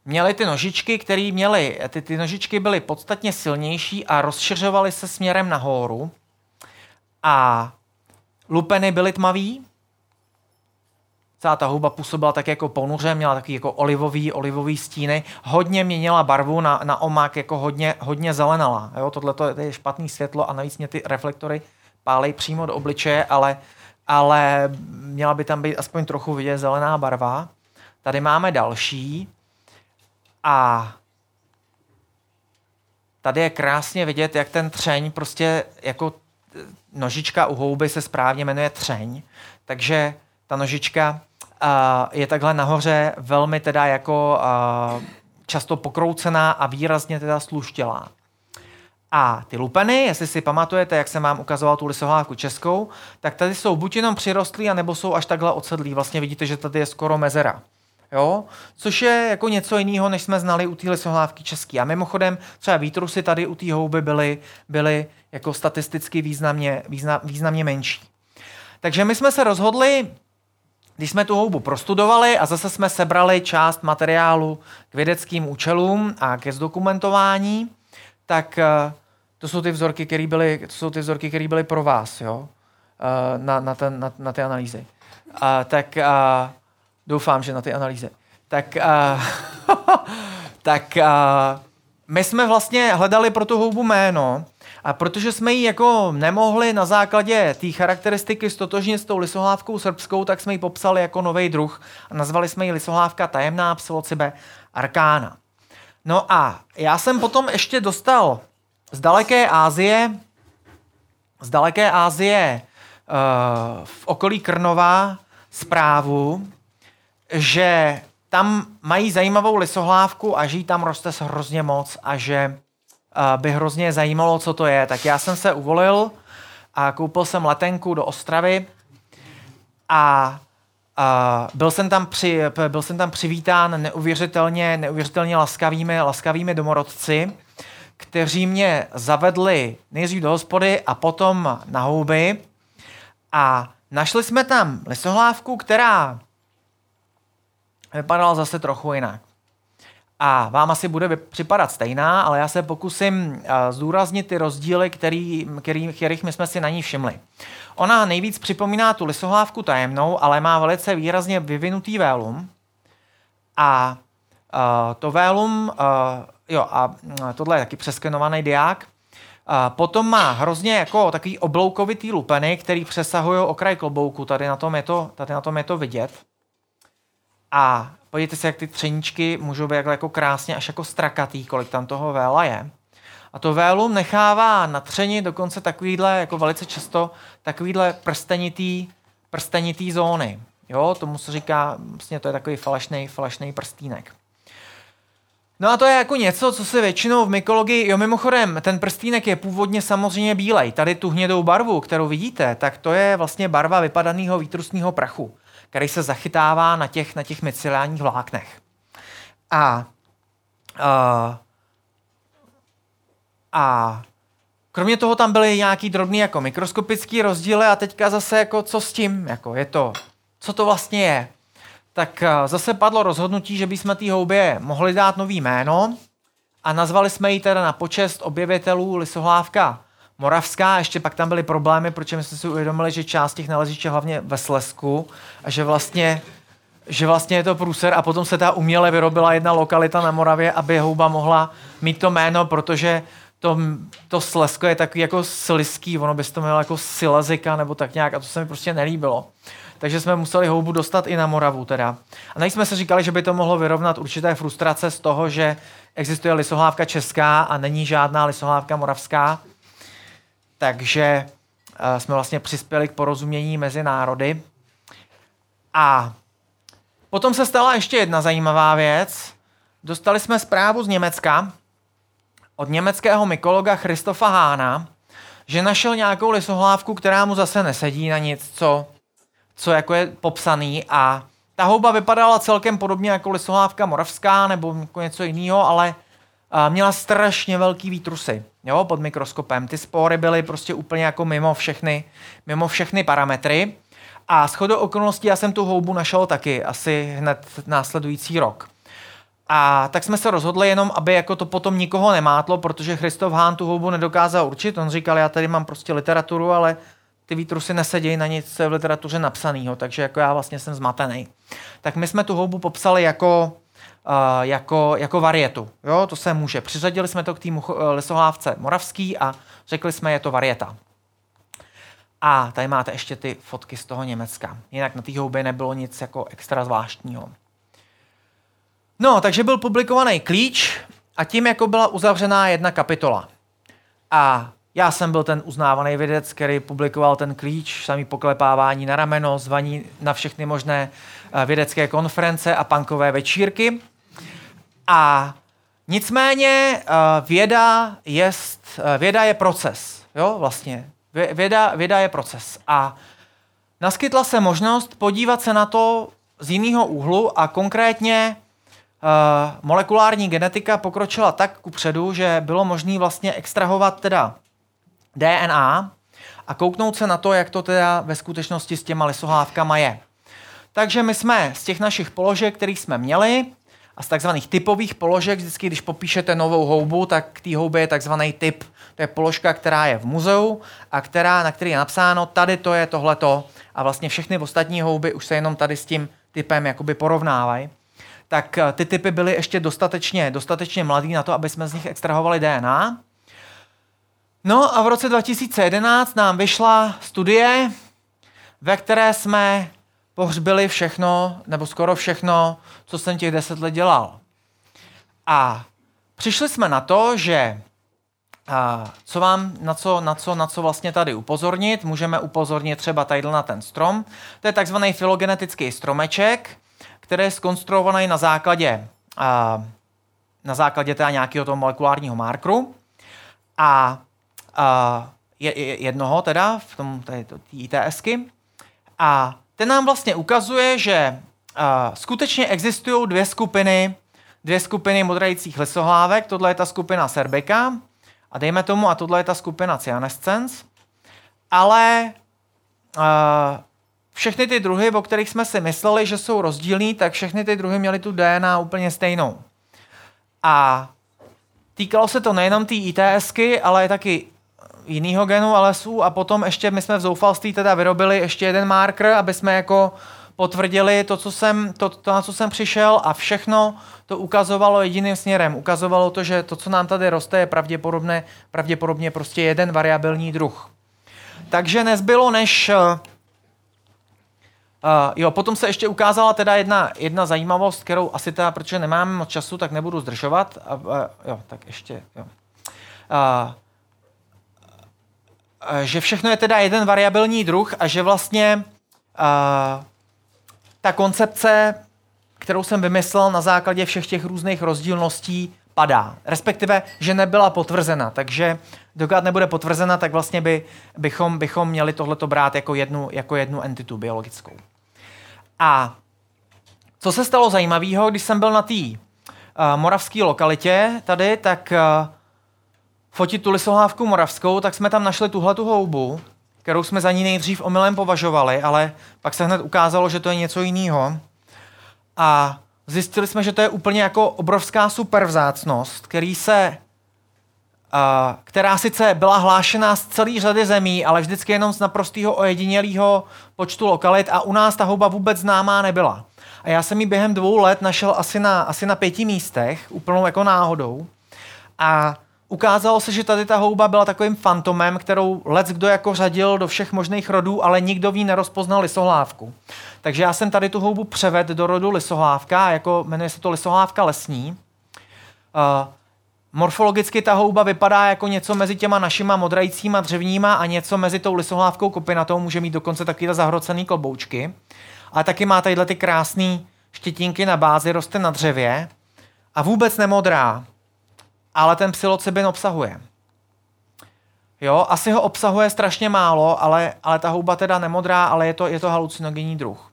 Měly ty nožičky, které měly, ty, ty nožičky byly podstatně silnější a rozšiřovaly se směrem nahoru. A lupeny byly tmavý. Celá ta houba působila tak jako ponuře, měla takový jako olivový, olivový stíny. Hodně měnila barvu na, na omak, jako hodně, hodně zelenala. Jo, tohle je špatný světlo a navíc mě ty reflektory pálej přímo do obličeje, ale ale měla by tam být aspoň trochu vidět zelená barva. Tady máme další a tady je krásně vidět, jak ten třeň prostě jako nožička u houby se správně jmenuje třeň, takže ta nožička je takhle nahoře velmi teda jako často pokroucená a výrazně teda sluštělá. A ty lupeny, jestli si pamatujete, jak jsem vám ukazoval tu lisohlávku českou, tak tady jsou buď jenom přirostlí, anebo jsou až takhle odsedlí. Vlastně vidíte, že tady je skoro mezera. Jo? Což je jako něco jiného, než jsme znali u té lisohlávky české. A mimochodem třeba výtrusy tady u té houby byly, byly jako statisticky významně, význam, významně menší. Takže my jsme se rozhodli, když jsme tu houbu prostudovali a zase jsme sebrali část materiálu k vědeckým účelům a ke zdokumentování, tak eh, to jsou ty vzorky, které byly, to jsou ty vzorky, které byly pro vás, jo? Eh, na, na, ten, na, na ty analýzy. A, tak a, doufám, že na ty analýzy. Tak, a, (laughs) tak a, my jsme vlastně hledali pro tu houbu jméno, a protože jsme ji jako nemohli na základě té charakteristiky stotožnit s tou lisohlávkou srbskou, tak jsme ji popsali jako nový druh a nazvali jsme ji lisohlávka tajemná psilocybe arkána. No a já jsem potom ještě dostal z daleké Ázie, z daleké Ázie uh, v okolí Krnova zprávu, že tam mají zajímavou lisohlávku a že jí tam roste hrozně moc a že by hrozně zajímalo, co to je. Tak já jsem se uvolil a koupil jsem letenku do Ostravy a Uh, byl, jsem tam při, byl jsem tam přivítán neuvěřitelně, neuvěřitelně laskavými, laskavými domorodci, kteří mě zavedli nejdřív do hospody a potom na houby. A našli jsme tam lisohlávku, která vypadala zase trochu jinak. A vám asi bude připadat stejná, ale já se pokusím uh, zdůraznit ty rozdíly, který, který, kterých my jsme si na ní všimli. Ona nejvíc připomíná tu lisohlávku tajemnou, ale má velice výrazně vyvinutý vélum. A uh, to vélum, uh, jo, a tohle je taky přeskenovaný diák. Uh, potom má hrozně jako takový obloukovitý lupeny, který přesahují okraj klobouku. Tady na tom je to, tady na tom je to vidět. A podívejte se, jak ty třeníčky můžou být jako krásně až jako strakatý, kolik tam toho véla je. A to vélum nechává na třeni dokonce takovýhle, jako velice často, takovýhle prstenitý, prstenitý zóny. Jo, tomu se říká, vlastně to je takový falešný, falešný prstínek. No a to je jako něco, co se většinou v mykologii, jo mimochodem, ten prstínek je původně samozřejmě bílej. Tady tu hnědou barvu, kterou vidíte, tak to je vlastně barva vypadaného výtrusního prachu, který se zachytává na těch, na těch myceliálních vláknech. A uh, a kromě toho tam byly nějaký drobný jako mikroskopický rozdíly a teďka zase jako co s tím, jako je to, co to vlastně je. Tak eh, zase padlo rozhodnutí, že bychom té houbě mohli dát nový jméno a nazvali jsme ji teda na počest objevitelů lisohlávka Moravská, ještě pak tam byly problémy, protože my jsme si uvědomili, že část těch naleziště hlavně ve Slesku a že vlastně že vlastně je to průser a potom se ta uměle vyrobila jedna lokalita na Moravě, aby houba mohla mít to jméno, protože to, to slesko je takový jako sliský, ono by to mělo jako silazika nebo tak nějak a to se mi prostě nelíbilo. Takže jsme museli houbu dostat i na Moravu teda. A než jsme se říkali, že by to mohlo vyrovnat určité frustrace z toho, že existuje lisohlávka česká a není žádná lisohlávka moravská. Takže uh, jsme vlastně přispěli k porozumění mezi národy. A potom se stala ještě jedna zajímavá věc. Dostali jsme zprávu z Německa, od německého mykologa Christofa Hána, že našel nějakou lisohlávku, která mu zase nesedí na nic, co, co jako je popsaný a ta houba vypadala celkem podobně jako lisohlávka moravská nebo jako něco jiného, ale měla strašně velký výtrusy jo, pod mikroskopem. Ty spory byly prostě úplně jako mimo všechny, mimo všechny parametry. A shodou okolností já jsem tu houbu našel taky asi hned následující rok. A tak jsme se rozhodli jenom, aby jako to potom nikoho nemátlo, protože Christoph Hahn tu houbu nedokázal určit. On říkal, já tady mám prostě literaturu, ale ty výtrusy nesedějí na nic v literatuře napsaného, takže jako já vlastně jsem zmatený. Tak my jsme tu houbu popsali jako, jako, jako varietu. Jo, to se může. Přiřadili jsme to k týmu lesohlávce moravský a řekli jsme, je to varieta. A tady máte ještě ty fotky z toho Německa. Jinak na té houbě nebylo nic jako extra zvláštního. No, takže byl publikovaný klíč a tím jako byla uzavřená jedna kapitola. A Já jsem byl ten uznávaný vědec, který publikoval ten klíč, samý poklepávání na rameno, zvaní na všechny možné eh, vědecké konference a punkové večírky. A nicméně eh, věda je, eh, věda je proces. Jo, vlastně. Věda, věda je proces. A naskytla se možnost podívat se na to z jiného úhlu a konkrétně uh, molekulární genetika pokročila tak kupředu, že bylo možné vlastně extrahovat teda DNA a kouknout se na to, jak to teda ve skutečnosti s těma lisohlávkama je. Takže my jsme z těch našich položek, kterých jsme měli, a z takzvaných typových položek, vždycky, když popíšete novou houbu, tak k té houbě je takzvaný typ. To je položka, která je v muzeu a která, na který je napsáno, tady to je tohleto a vlastně všechny ostatní houby už se jenom tady s tím typem jakoby porovnávají. Tak eh, ty typy byly ještě dostatečně, dostatečně mladý na to, aby jsme z nich extrahovali DNA. No a v roce 2011 nám vyšla studie, ve které jsme pohřbili všechno, nebo skoro všechno, co jsem těch deset let dělal. A přišli jsme na to, že a co vám, na co, na, co, na co vlastně tady upozornit? Můžeme upozornit třeba tady na ten strom. To je takzvaný filogenetický stromeček, který je skonstruovaný na základě, a, na základě teda nějakého toho molekulárního markru. A, a je, je, jednoho teda, v tom tady to, ITSky. A ten nám vlastně ukazuje, že a, skutečně existují dvě skupiny, dvě skupiny modrajících lesohlávek. Tohle je ta skupina Serbeka, a dejme tomu, a tohle je ta skupina Cyanescens, ale uh, všechny ty druhy, o kterých jsme si mysleli, že jsou rozdílní, tak všechny ty druhy měly tu DNA úplně stejnou. A týkalo se to nejenom té ITSky, ale taky jiného genu LSU a potom ještě my jsme v zoufalství teda vyrobili ještě jeden marker, aby jsme jako potvrdili to, co jsem, to, to, na co jsem přišel a všechno to ukazovalo jediným směrem. Ukazovalo to, že to, co nám tady roste, je pravděpodobně, pravděpodobně prostě jeden variabilní druh. Takže nezbylo než... Uh, jo, potom se ještě ukázala teda jedna, jedna zajímavost, kterou asi teda, protože nemáme moc času, tak nebudu zdržovat. Uh, uh, jo, tak ještě, jo. Uh, že všechno je teda jeden variabilní druh a že vlastně uh, ta koncepce, kterou jsem vymyslel na základě všech těch různých rozdílností, padá. Respektive, že nebyla potvrzena. Takže dokud nebude potvrzena, tak vlastně by, bychom, bychom měli tohleto brát jako jednu, jako jednu entitu biologickou. A co se stalo zajímavého, když jsem byl na té uh, moravské lokalitě tady, tak uh, fotit tu lisohlávku moravskou, tak jsme tam našli tuhle tu houbu, kterou jsme za ní nejdřív omylem považovali, ale pak se hned ukázalo, že to je něco jiného. A zjistili jsme, že to je úplně jako obrovská supervzácnost, který se, uh, která sice byla hlášená z celé řady zemí, ale vždycky jenom z naprostého ojedinělého počtu lokalit a u nás ta houba vůbec známá nebyla. A já jsem ji během dvou let našel asi na, asi na pěti místech, úplnou jako náhodou. A Ukázalo se, že tady ta houba byla takovým fantomem, kterou lec kdo jako řadil do všech možných rodů, ale nikdo v ní nerozpoznal lisohlávku. Takže já jsem tady tu houbu převedl do rodu lisohlávka, jako jmenuje se to lisohlávka lesní. Uh, morfologicky ta houba vypadá jako něco mezi těma našima modrajícíma dřevníma a něco mezi tou lisohlávkou kopinatou, může mít dokonce taky zahrocený kloboučky. Ale taky má tadyhle ty krásné štětinky na bázi, roste na dřevě a vůbec nemodrá ale ten psilocybin obsahuje. Jo, asi ho obsahuje strašně málo, ale, ale ta houba teda nemodrá, ale je to, je to halucinogenní druh.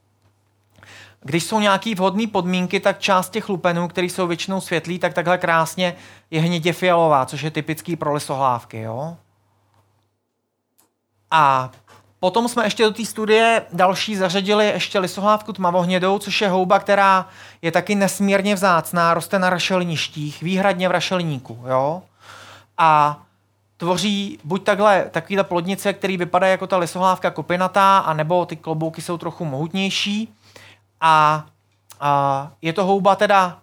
Když jsou nějaké vhodné podmínky, tak část těch lupenů, které jsou většinou světlí, tak takhle krásně je hnědě fialová, což je typický pro lisohlávky. Jo? A potom jsme ještě do té studie další zařadili ještě lisohlávku tmavohnědou, což je houba, která je taky nesmírně vzácná, roste na rašelništích, výhradně v rašelníku. Jo? A tvoří buď takhle takovýhle plodnice, který vypadá jako ta lisohlávka kopinatá, anebo ty klobouky jsou trochu mohutnější. A, a je to houba teda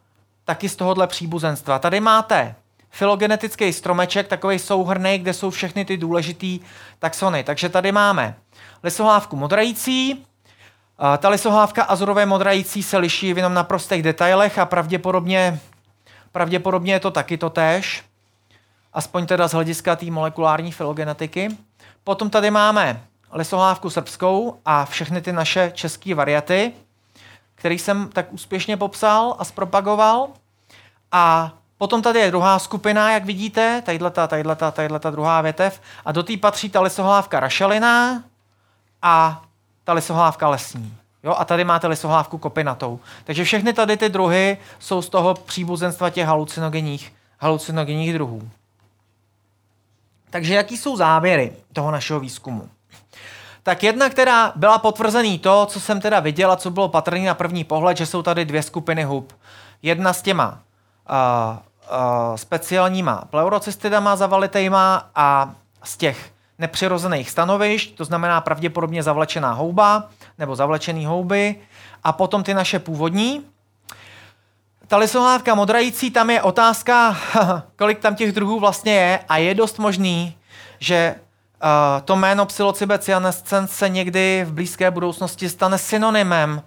taky z tohohle příbuzenstva. Tady máte filogenetický stromeček, takový souhrný, kde jsou všechny ty důležité taxony. Takže tady máme lisohlávku modrající, ta lisohlávka azurové modrající se liší jenom na prostých detailech a pravděpodobně, pravděpodobně je to taky to též. aspoň teda z hlediska té molekulární filogenetiky. Potom tady máme lisohlávku srbskou a všechny ty naše české variaty, který jsem tak úspěšně popsal a zpropagoval. A potom tady je druhá skupina, jak vidíte, tadyhleta, tadyhleta, tadyhleta druhá větev. A do té patří ta lisohlávka rašeliná a ta lisohlávka lesní. Jo, a tady máte lisohlávku kopinatou. Takže všechny tady ty druhy jsou z toho příbuzenstva těch halucinogenních, halucinogenních druhů. Takže jaký jsou závěry toho našeho výzkumu? Tak jedna, která byla potvrzený to, co jsem teda viděl a co bylo patrný na první pohled, že jsou tady dvě skupiny hub. Jedna s těma uh, uh, speciálníma pleurocystidama zavalitejma a z těch nepřirozených stanovišť, to znamená pravděpodobně zavlečená houba nebo zavlečený houby a potom ty naše původní. Ta lisohlávka modrající, tam je otázka, (laughs) kolik tam těch druhů vlastně je a je dost možný, že uh, to jméno Psilocybe cyanescens se někdy v blízké budoucnosti stane synonymem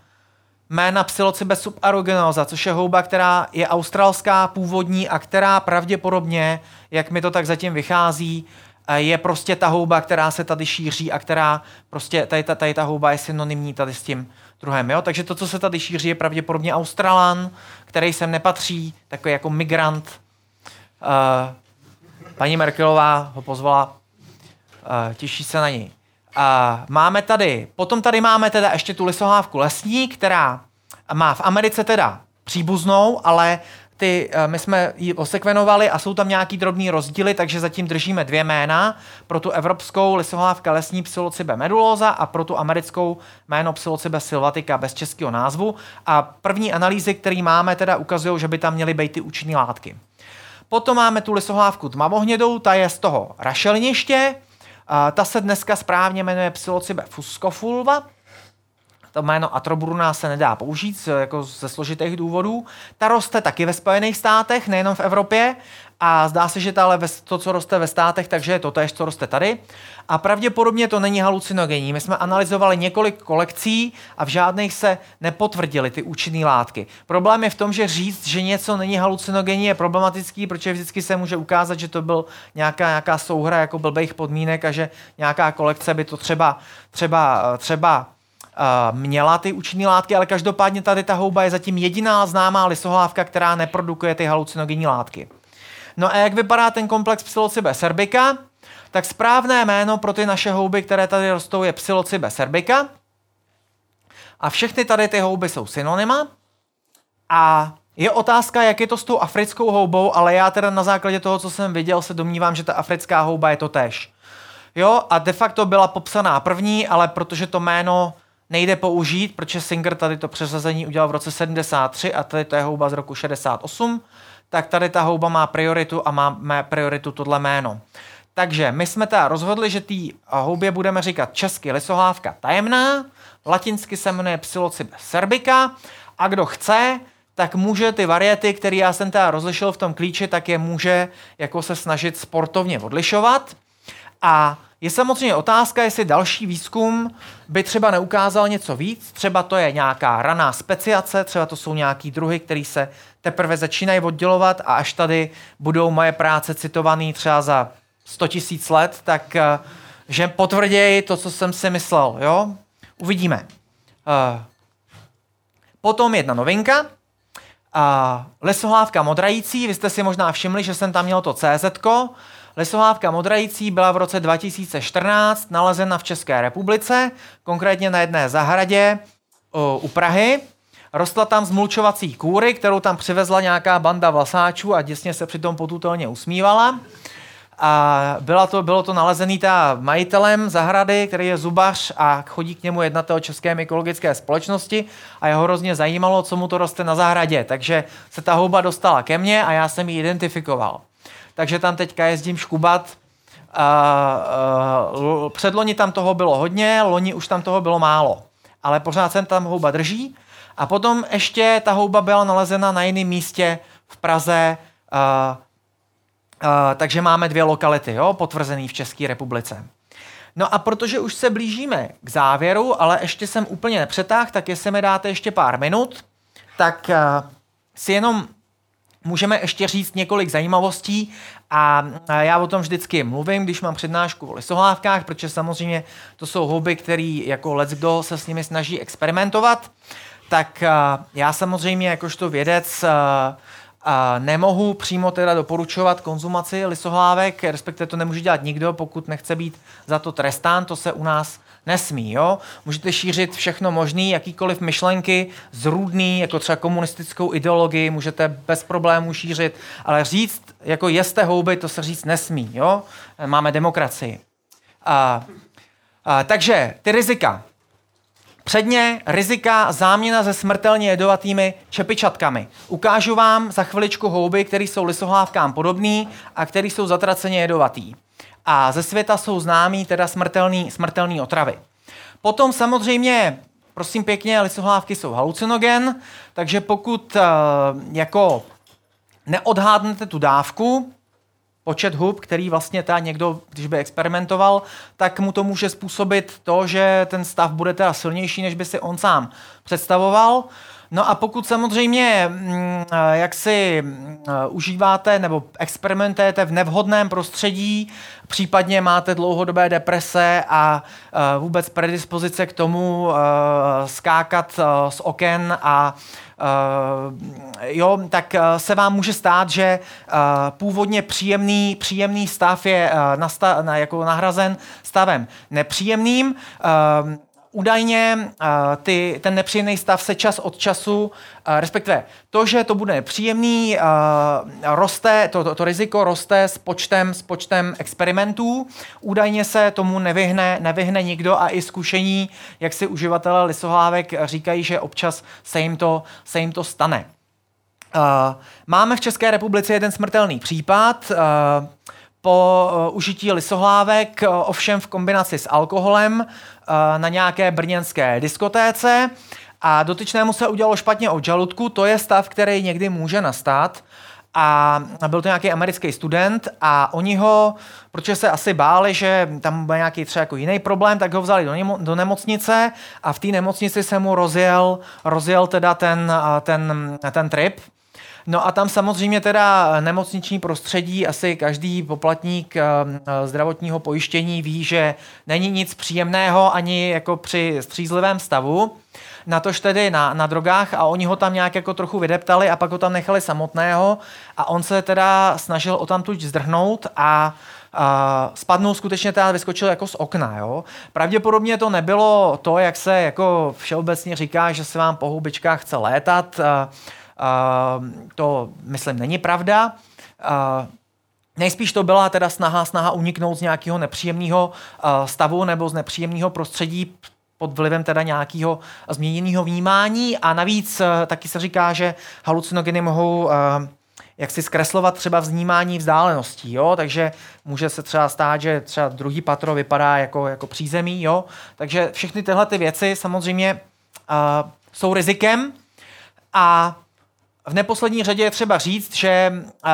jména Psilocybe subaruginosa, což je houba, která je australská, původní a která pravděpodobně, jak mi to tak zatím vychází, je prostě ta houba, která se tady šíří a která prostě, tady, ta, tady ta houba je synonymní tady s tím druhem. Jo? Takže to, co se tady šíří, je pravděpodobně Australan, který sem nepatří, takový jako migrant. Uh, paní Merkelová ho pozvala, uh, těší se na něj. Uh, máme tady, potom tady máme teda ještě tu lisohlávku lesní, která má v Americe teda příbuznou, ale ty, eh, my jsme ji osekvenovali a jsou tam nějaký drobný rozdíly, takže zatím držíme dvě jména. Pro tu evropskou lisohlávka lesní psilocybe medulosa a pro tu americkou jméno psilocybe sylvatica bez českého názvu. A první analýzy, které máme, teda ukazují, že by tam měly být ty účinné látky. Potom máme tu lisohlávku tmavohnědou, ta je z toho rašelniště, ta se dneska správně jmenuje psilocybe fuscofulva, to jméno Atrobruna se nedá použít jako ze složitých důvodů. Ta roste taky ve Spojených státech, nejenom v Evropě. A zdá se, že ta, to, co roste ve státech, takže je to tež, co roste tady. A pravděpodobně to není halucinogenní. My jsme analyzovali několik kolekcí a v žádných se nepotvrdily ty účinné látky. Problém je v tom, že říct, že něco není halucinogenní, je problematický, protože vždycky se může ukázat, že to byl nějaká, nějaká souhra jako blbých podmínek a že nějaká kolekce by to třeba, třeba, třeba měla ty účinné látky, ale každopádně tady ta houba je zatím jediná známá lisohlávka, která neprodukuje ty halucinogenní látky. No a jak vypadá ten komplex psilocybe serbica? Tak správné jméno pro ty naše houby, které tady rostou, je psilocybe serbica. A všechny tady ty houby jsou synonyma. A je otázka, jak je to s tou africkou houbou, ale já teda na základě toho, co jsem viděl, se domnívám, že ta africká houba je to tež. Jo, a de facto byla popsaná první, ale protože to jméno nejde použít, protože Singer tady to přesazení udělal v roce 73 a tady to je houba z roku 68, tak tady ta houba má prioritu a má, má prioritu tohle jméno. Takže my jsme teda rozhodli, že té houbě budeme říkat česky lisohlávka tajemná, latinsky se jmenuje Psilocybe serbica a kdo chce, tak může ty variety, které já jsem teda rozlišil v tom klíči, tak je může jako se snažit sportovně odlišovat. A je samozřejmě otázka, jestli další výzkum by třeba neukázal něco víc. Třeba to je nějaká raná speciace, třeba to jsou nějaký druhy, které se teprve začínají oddělovat a až tady budou moje práce citované třeba za 100 tisíc let, tak eh, že potvrději to, co jsem si myslel. Jo? Uvidíme. Eh, potom jedna novinka. Uh, lesohlávka modrající, vy jste si možná všimli, že jsem tam měl to CZ. Lesohlávka modrající byla v roce 2014 nalezena v České republice, konkrétně na jedné zahradě u Prahy. Rostla tam zmulčovací kůry, kterou tam přivezla nějaká banda vlasáčů a děsně se přitom potutelně usmívala. A byla to, bylo to nalezený ta majitelem zahrady, který je zubař a chodí k němu jednatel České ekologické společnosti a jeho hrozně zajímalo, co mu to roste na zahradě. Takže se ta houba dostala ke mně a já jsem ji identifikoval takže tam teďka jezdím škubat. Uh, uh, předloni tam toho bylo hodně, loni už tam toho bylo málo, ale pořád jsem tam houba drží. A potom ještě ta houba byla nalezena na jiném místě v Praze, uh, uh, takže máme dvě lokality, jo, potvrzený v České republice. No a protože už se blížíme k závěru, ale ještě jsem úplně nepřetáhl, tak jestli mi dáte ještě pár minut, tak uh, si jenom můžeme ještě říct několik zajímavostí a já o tom vždycky mluvím, když mám přednášku o lisohlávkách, protože samozřejmě to jsou houby, který jako let kdo se s nimi snaží experimentovat, tak já samozřejmě jakožto vědec nemohu přímo teda doporučovat konzumaci lisohlávek, respektive to nemůže dělat nikdo, pokud nechce být za to trestán, to se u nás nesmí. Jo? Můžete šířit všechno možné, jakýkoliv myšlenky, zrůdný, jako třeba komunistickou ideologii, můžete bez problémů šířit, ale říct, jako jeste houby, to se říct nesmí. Jo? Máme demokracii. A, a, takže ty rizika. Předně rizika záměna se smrtelně jedovatými čepičatkami. Ukážu vám za chviličku houby, které jsou lisohlávkám podobný a které jsou zatraceně jedovatý. A ze světa jsou známý teda smrtelný, smrtelný otravy. Potom samozřejmě, prosím pěkně, lisohlávky jsou halucinogen, takže pokud uh, jako neodhádnete tu dávku, počet hub, který vlastně ta někdo, když by experimentoval, tak mu to může způsobit to, že ten stav bude teda silnější, než by si on sám představoval. No a pokud samozřejmě mm, jak si eh, užíváte nebo experimentujete v nevhodném prostředí, případně máte dlouhodobé deprese a eh, vůbec predispozice k tomu skákat z oken a jo, tak se vám může stát, že původně příjemný, příjemný stav je nasta- na, jako nahrazen stavem nepříjemným. Údajně ty, ten nepříjemný stav se čas od času, respektive to, že to bude nepříjemný, roste, to, to, to riziko roste s počtem, s počtem experimentů. Údajně se tomu nevyhne, nevyhne nikdo a i zkušení, jak si uživatelé lisohlávek říkají, že občas se jim to, se jim to stane. Máme v České republice jeden smrtelný případ. Po uh, užití lisohlávek, uh, ovšem v kombinaci s alkoholem uh, na nějaké brněnské diskotéce. A dotyčnému se udělalo špatně od žaludku, to je stav, který někdy může nastat. A byl to nějaký americký student a oni ho, protože se asi báli, že tam byl nějaký třeba jako jiný problém, tak ho vzali do, němo, do nemocnice a v té nemocnici se mu rozjel, rozjel teda ten, ten, ten trip No a tam samozřejmě teda nemocniční prostředí, asi každý poplatník eh, zdravotního pojištění ví, že není nic příjemného ani jako při střízlivém stavu, natož tedy na, na drogách a oni ho tam nějak jako trochu vydeptali a pak ho tam nechali samotného a on se teda snažil o tam tuď zdrhnout a a spadnul skutečně teda vyskočil jako z okna. Jo? Pravděpodobně to nebylo to, jak se jako všeobecně říká, že se vám po houbičkách chce létat. A, to, myslím, není pravda. Nejspíš to byla teda snaha, snaha uniknout z nějakého nepříjemného stavu nebo z nepříjemného prostředí pod vlivem teda nějakého změněného vnímání a navíc taky se říká, že halucinogeny mohou jak si zkreslovat třeba vnímání vzdáleností, jo? takže může se třeba stát, že třeba druhý patro vypadá jako, jako přízemí, jo? takže všechny tyhle ty věci samozřejmě uh, jsou rizikem a v neposlední řadě je třeba říct, že uh,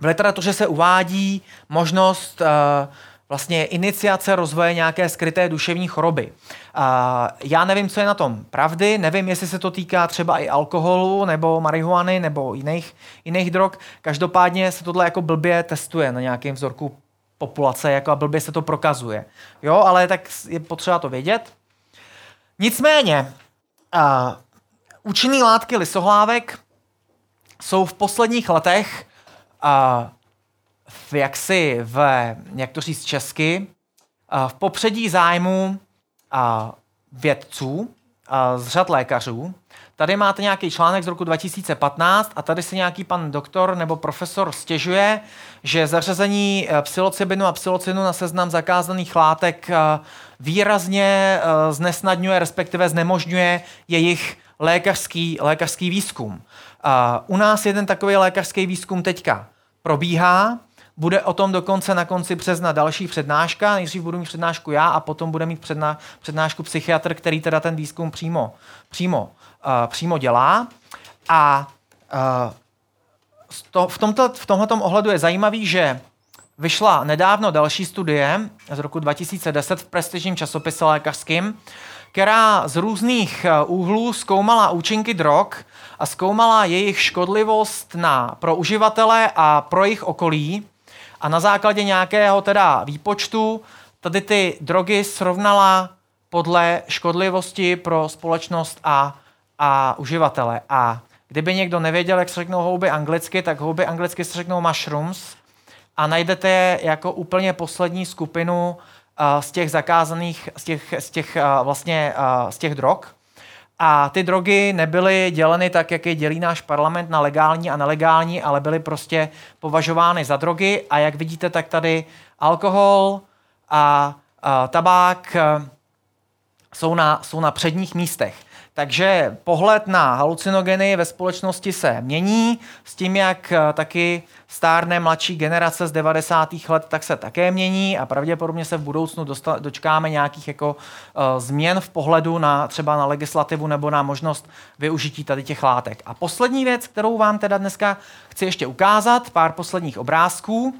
v literatuře se uvádí možnost uh, vlastně iniciace rozvoje nějaké skryté duševní choroby. Uh, já nevím, co je na tom pravdy, nevím, jestli se to týká třeba i alkoholu, nebo marihuany, nebo jiných, jiných drog. Každopádně se tohle jako blbě testuje na nějakém vzorku populace, jako a blbě se to prokazuje. Jo, ale tak je potřeba to vědět. Nicméně, Účinné látky lisohlávek jsou v posledních letech uh, v jaksi v, jak to říct česky, uh, v popředí zájmu uh, vědců, uh, z řad lékařů. Tady máte nějaký článek z roku 2015 a tady se nějaký pan doktor nebo profesor stěžuje, že zařazení psilocybinu a psilocinu na seznam zakázaných látek výrazně znesnadňuje, respektive znemožňuje jejich lékařský, lékařský výzkum. U nás jeden takový lékařský výzkum teďka probíhá, bude o tom dokonce na konci března další přednáška. Nejdřív budu mít přednášku já a potom bude mít předná, přednášku psychiatr, který teda ten výzkum přímo, přímo, uh, přímo dělá. A uh, to, v, tomto, v tomhle ohledu je zajímavý, že vyšla nedávno další studie z roku 2010 v prestižním časopise lékařským, která z různých eh, úhlů zkoumala účinky drog a zkoumala jejich škodlivost na, pro uživatele a pro jejich okolí a na základě nějakého teda výpočtu tady ty drogy srovnala podle škodlivosti pro společnost a, a uživatele. A kdyby někdo nevěděl, jak se řeknou houby anglicky, tak houby anglicky se řeknou mushrooms a najdete je jako úplně poslední skupinu uh, z těch zakázaných, z těch, z těch vlastně z těch drog. A ty drogy nebyly děleny tak, jak je dělí náš parlament na legální a nelegální, ale byly prostě považovány za drogy. A jak vidíte, tak tady alkohol a, a tabák jsou na, jsou na předních místech. Takže pohled na halucinogeny ve společnosti se mění s tím, jak eh, taky stárné mladší generace z 90. let, tak se také mění a pravděpodobně se v budoucnu dosta- dočkáme nějakých jako uh, změn v pohledu na třeba na legislativu nebo na možnost využití tady těch látek. A poslední věc, kterou vám teda dneska chci ještě ukázat, pár posledních obrázků. Uh,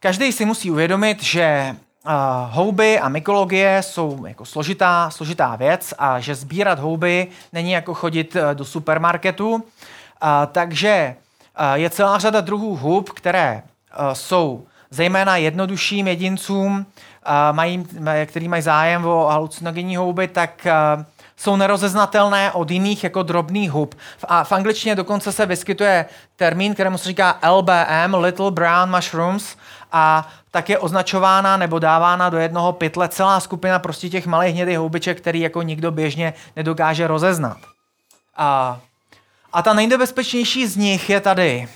každý si musí uvědomit, že houby a mykologie jsou jako složitá, složitá věc a že sbírat houby není jako chodit uh, do supermarketu. Uh, takže uh, je celá řada druhů hub, které uh, jsou zejména jednodušším jedincům, uh, mají, který mají zájem o halucinogenní houby, tak uh, jsou nerozeznatelné od jiných jako drobných hub. A v angličtině dokonce se vyskytuje termín, kterému se říká LBM, Little Brown Mushrooms, a tak je označována nebo dávána do jednoho pytle celá skupina prostě těch malých hnědých houbiček, který jako nikdo běžně nedokáže rozeznat. A, a ta nejnebezpečnější z nich je tady.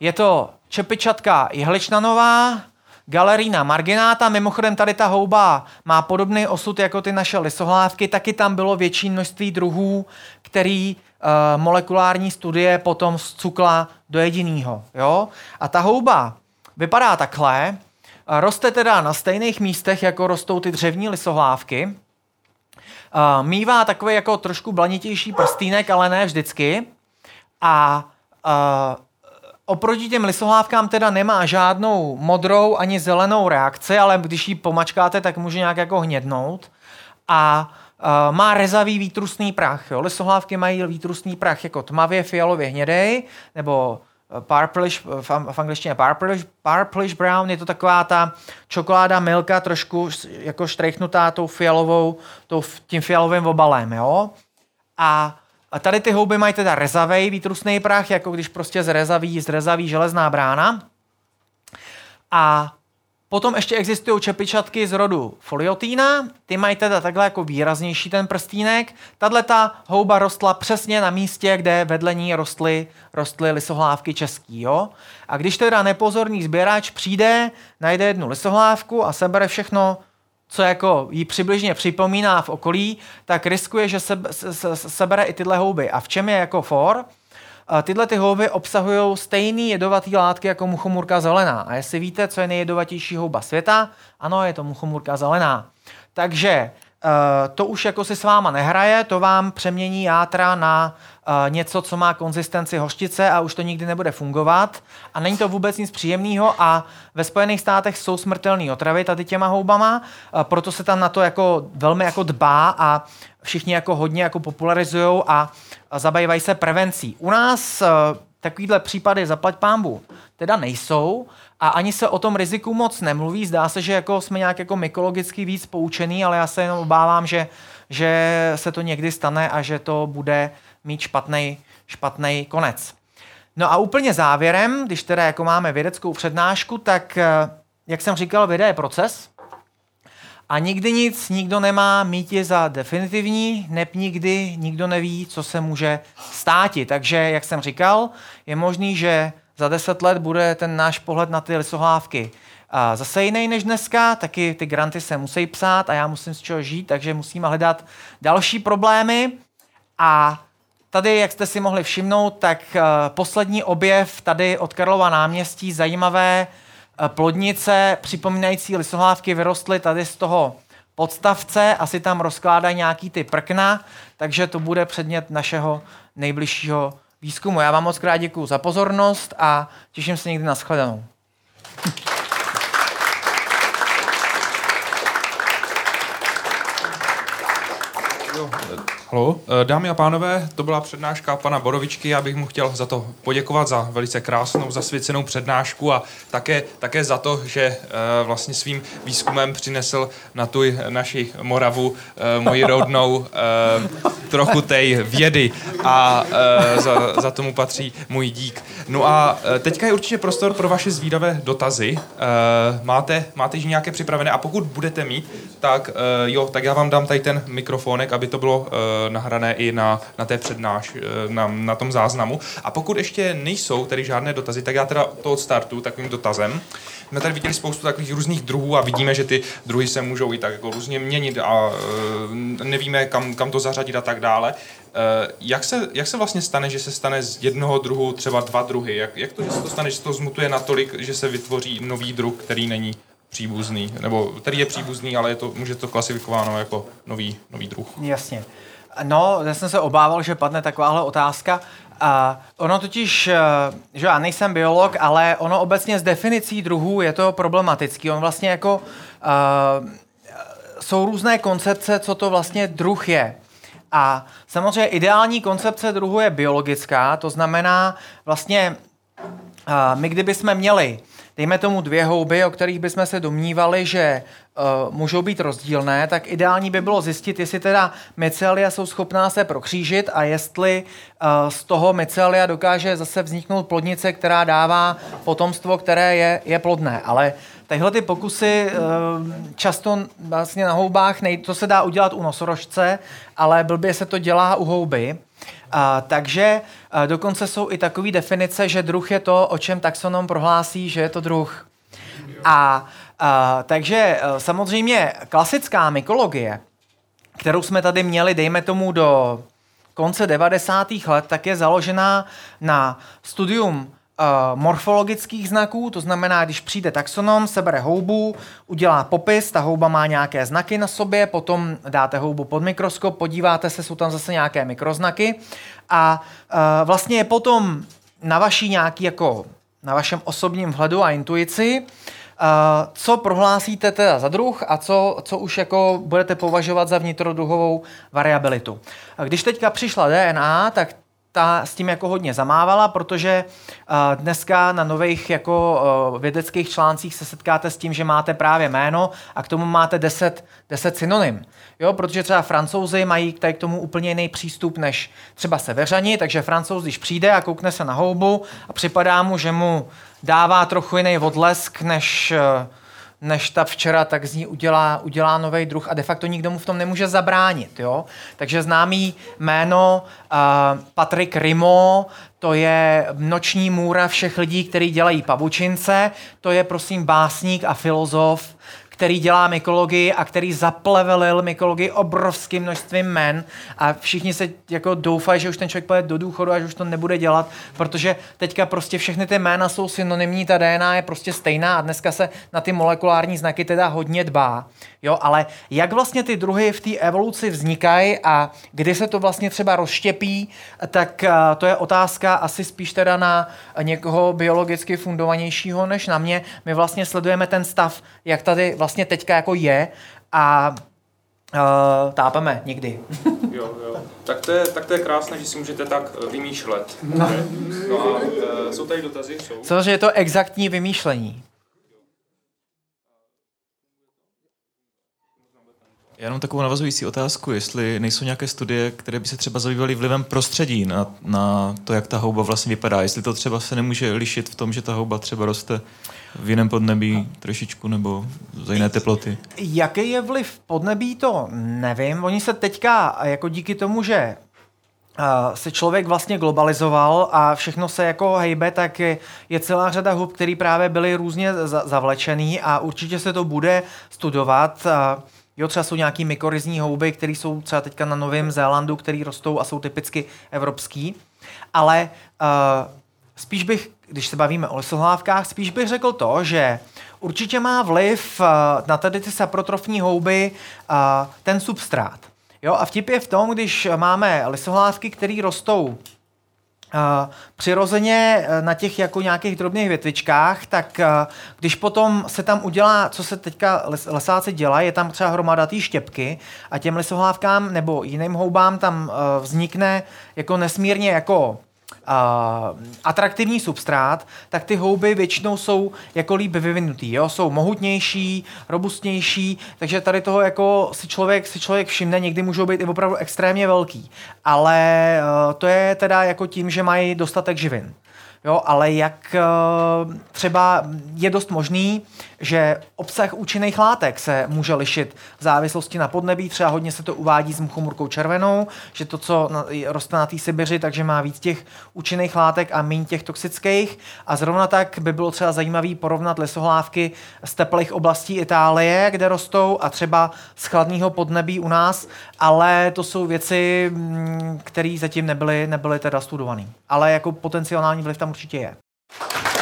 Je to čepičatka jehličnanová, Galerína margináta, mimochodem tady ta houba má podobný osud jako ty naše lisohlávky, taky tam bylo větší množství druhů, který uh, molekulární studie potom zcukla do jediného. Jo? A ta houba vypadá takhle, roste teda na stejných místech, jako rostou ty dřevní lisohlávky, mývá takový jako trošku blanitější prstýnek, ale ne vždycky. A oproti těm lisohlávkám teda nemá žádnou modrou ani zelenou reakci, ale když ji pomačkáte, tak může nějak jako hnědnout. A má rezavý výtrusný prach. Jo. Lisohlávky mají výtrusný prach jako tmavě fialově hnědej, nebo purplish, v, angličtině purplish, purplish brown, je to taková ta čokoláda milka, trošku jako štrechnutá tou fialovou, tou, tím fialovým obalem, jo. A a tady ty houby mají teda rezavý výtrusný prach, jako když prostě zrezaví, zrezaví železná brána. A potom ještě existují čepičatky z rodu foliotína, ty mají teda takhle jako výraznější ten prstínek. Tahle ta houba rostla přesně na místě, kde vedle ní rostly, rostly lisohlávky český. Jo? A když teda nepozorný sběrač přijde, najde jednu lisohlávku a sebere všechno co jako jí přibližně připomíná v okolí, tak riskuje, že se, se, se, sebere i tyhle houby. A v čem je jako for? Tyhle ty houby obsahují stejný jedovatý látky jako muchomurka zelená. A jestli víte, co je nejjedovatější houba světa, ano, je to muchomurka zelená. Takže to už jako si s váma nehraje, to vám přemění játra na uh, něco, co má konzistenci hořčice a už to nikdy nebude fungovat. A není to vůbec nic příjemného a ve Spojených státech jsou smrtelné otravy tady těma houbama, uh, proto se tam na to jako velmi jako dbá a všichni jako hodně jako popularizují a, zabývají se prevencí. U nás takovýhle případy zaplať pámbu teda nejsou, a ani se o tom riziku moc nemluví. Zdá se, že jako jsme nějak jako mykologicky víc poučený, ale já se jenom obávám, že, že se to někdy stane a že to bude mít špatný, špatný konec. No a úplně závěrem, když teda jako máme vědeckou přednášku, tak eh, jak jsem říkal, věda je proces a nikdy nic, nikdo nemá mít je za definitivní, neb nikdy nikdo neví, co se může státi. Takže, jak jsem říkal, je možný, že za deset let bude ten náš pohled na ty lisohlávky zase jiný než dneska, taky ty granty se musí psát a já musím z čeho žít, takže musíme hledat další problémy. A tady, jak jste si mohli všimnout, tak uh, poslední objev tady od Karlova náměstí, zajímavé uh, plodnice připomínající lisohlávky vyrostly tady z toho podstavce, asi tam rozkládají nějaký ty prkna, takže to bude předmět našeho nejbližšího výzkumu. Já vám moc krát děkuji za pozornost a těším se někdy na shledanou. Jo. Halo, eh, dámy a pánové, to byla přednáška pana Borovičky. Já bych mu chtěl za to poděkovat za velice krásnou, zasvěcenou přednášku a také, také za to, že eh, vlastně svým výzkumem přinesl na tu naši Moravu, eh, moji rodnou, trochu té vědy a za, za tomu patří můj dík. No a teďka je určitě prostor pro vaše zvídavé dotazy. Máte, máte již nějaké připravené a pokud budete mít, tak jo, tak já vám dám tady ten mikrofonek, aby to bylo nahrané i na, na té přednáš, eh, na, na tom záznamu. A pokud ještě nejsou tedy žádné dotazy, tak já teda to odstartu takovým dotazem. My tady viděli spoustu takových různých druhů a vidíme, že ty druhy se můžou i tak jako různě měnit a eh, nevíme, kam, kam to zařadit a tak dále. Jak se, jak se vlastně stane, že se stane z jednoho druhu třeba dva druhy? Jak, jak to, že se to stane, že se to zmutuje natolik, že se vytvoří nový druh, který není příbuzný, nebo který je příbuzný, ale je to, může to klasifikováno jako nový, nový druh. Jasně. No, já jsem se obával, že padne takováhle otázka. A ono totiž, eh, že já nejsem biolog, ale ono obecně z definicí druhů je to problematický. On vlastně jako, uh, jsou různé koncepce, co to vlastně druh je. A samozřejmě ideální koncepce druhu je biologická, to znamená vlastně, uh, my kdybychom měli dejme tomu dvě houby, o kterých bychom se domnívali, že uh, můžou být rozdílné, tak ideální by bylo zjistit, jestli teda mycelia jsou schopná se prokřížit a jestli uh, z toho mycelia dokáže zase vzniknout plodnice, která dává potomstvo, které je, je plodné. Ale tyhle ty pokusy uh, často vlastně na houbách, nej, to se dá udělat u nosorožce, ale blbě se to dělá u houby. A, takže dokonce jsou i takové definice, že druh je to, o čem taxonom prohlásí, že je to druh. A, a takže a, samozřejmě klasická mykologie, kterou jsme tady měli, dejme tomu do konce 90. let, tak je založená na studium morfologických znaků, to znamená, když přijde taxonom, sebere houbu, udělá popis, ta houba má nějaké znaky na sobě, potom dáte houbu pod mikroskop, podíváte se, jsou tam zase nějaké mikroznaky a uh, vlastně je potom na vaší nějaký jako na vašem osobním vhledu a intuici, uh, co prohlásíte teda za druh a co, co už jako budete považovat za vnitrodruhovou variabilitu. Když teďka přišla DNA, tak ta s tím jako hodně zamávala, protože uh, dneska na nových jako uh, vědeckých článcích se setkáte s tím, že máte právě jméno a k tomu máte 10, 10 synonym. Jo, protože třeba francouzi mají tady k tomu úplně jiný přístup než třeba severani, takže francouz, když přijde a koukne se na houbu a připadá mu, že mu dává trochu jiný odlesk než uh, než ta včera, tak z ní udělá, udělá nový druh a de facto nikdo mu v tom nemůže zabránit. Jo? Takže známý jméno uh, Patrik Rimo, to je noční můra všech lidí, kteří dělají pavučince, to je prosím básník a filozof který dělá mykologii a který zaplevelil mykologii obrovským množstvím men a všichni se jako doufají, že už ten člověk pojede do důchodu a že už to nebude dělat, protože teďka prostě všechny ty jména jsou synonymní, ta DNA je prostě stejná a dneska se na ty molekulární znaky teda hodně dbá. Jo, ale jak vlastně ty druhy v té evoluci vznikají a kdy se to vlastně třeba rozštěpí, tak eh, to je otázka asi spíš teda na někoho biologicky fundovanějšího než na mě. My vlastně sledujeme ten stav, jak tady vlastně teďka jako je a uh, tápeme někdy. jo, jo. Tak to, je, tak to je krásné, že si můžete tak eh, vymýšlet. No, no a uh, jsou tady dotazy? Jsou. Samozřejmě je to exaktní vymýšlení. Já mám takovou navazující otázku, jestli nejsou nějaké studie, které by se třeba zabývaly vlivem prostředí na, na to, jak ta houba vlastně vypadá. Jestli to třeba se nemůže lišit v tom, že ta houba třeba roste v jiném podnebí trošičku nebo za jiné teploty. Jaký je vliv podnebí, to nevím. Oni se teďka, jako díky tomu, že se člověk vlastně globalizoval a všechno se jako hejbe, tak je, je celá řada hub, které právě byly různě zavlečený a určitě se to bude studovat. Jo, třeba jsou nějaký mykorizní houby, které jsou třeba teďka na Novém Zélandu, které rostou a jsou typicky evropský. Ale uh, spíš bych, když se bavíme o lesohlávkách, spíš bych řekl to, že určitě má vliv uh, na tady ty saprotrofní houby uh, ten substrát. Jo, a vtip je v tom, když máme lisohlávky, které rostou přirozeně uh, na těch jako nějakých drobných větvičkách, tak uh, když potom se tam udělá, co se teďka les, lesáci dělají, je tam třeba hromada té štěpky a těm lisohlávkám nebo jiným houbám tam vznikne jako nesmírně jako uh, atraktivní substrát, tak ty houby většinou jsou jako líp vyvinutý, jo? jsou mohutnější, robustnější, takže tady toho jako si člověk, si člověk všimne, někdy můžou být i opravdu extrémně velký, ale uh, to je teda jako tím, že mají dostatek živin. Jo, ale jak eh, třeba je dost možný, že obsah účinných látek se může lišit v závislosti na podnebí. Třeba hodně se to uvádí s muchomurkou červenou, že to, co roste na té Sibiři, takže má víc těch účinných látek a méně těch toxických. A zrovna tak by bylo třeba zajímavé porovnat lesohlávky z teplých oblastí Itálie, kde rostou, a třeba z chladného podnebí u nás, ale to jsou věci, mm, které zatím nebyly, nebyly teda studované. Ale jako potenciální vliv tam Norte de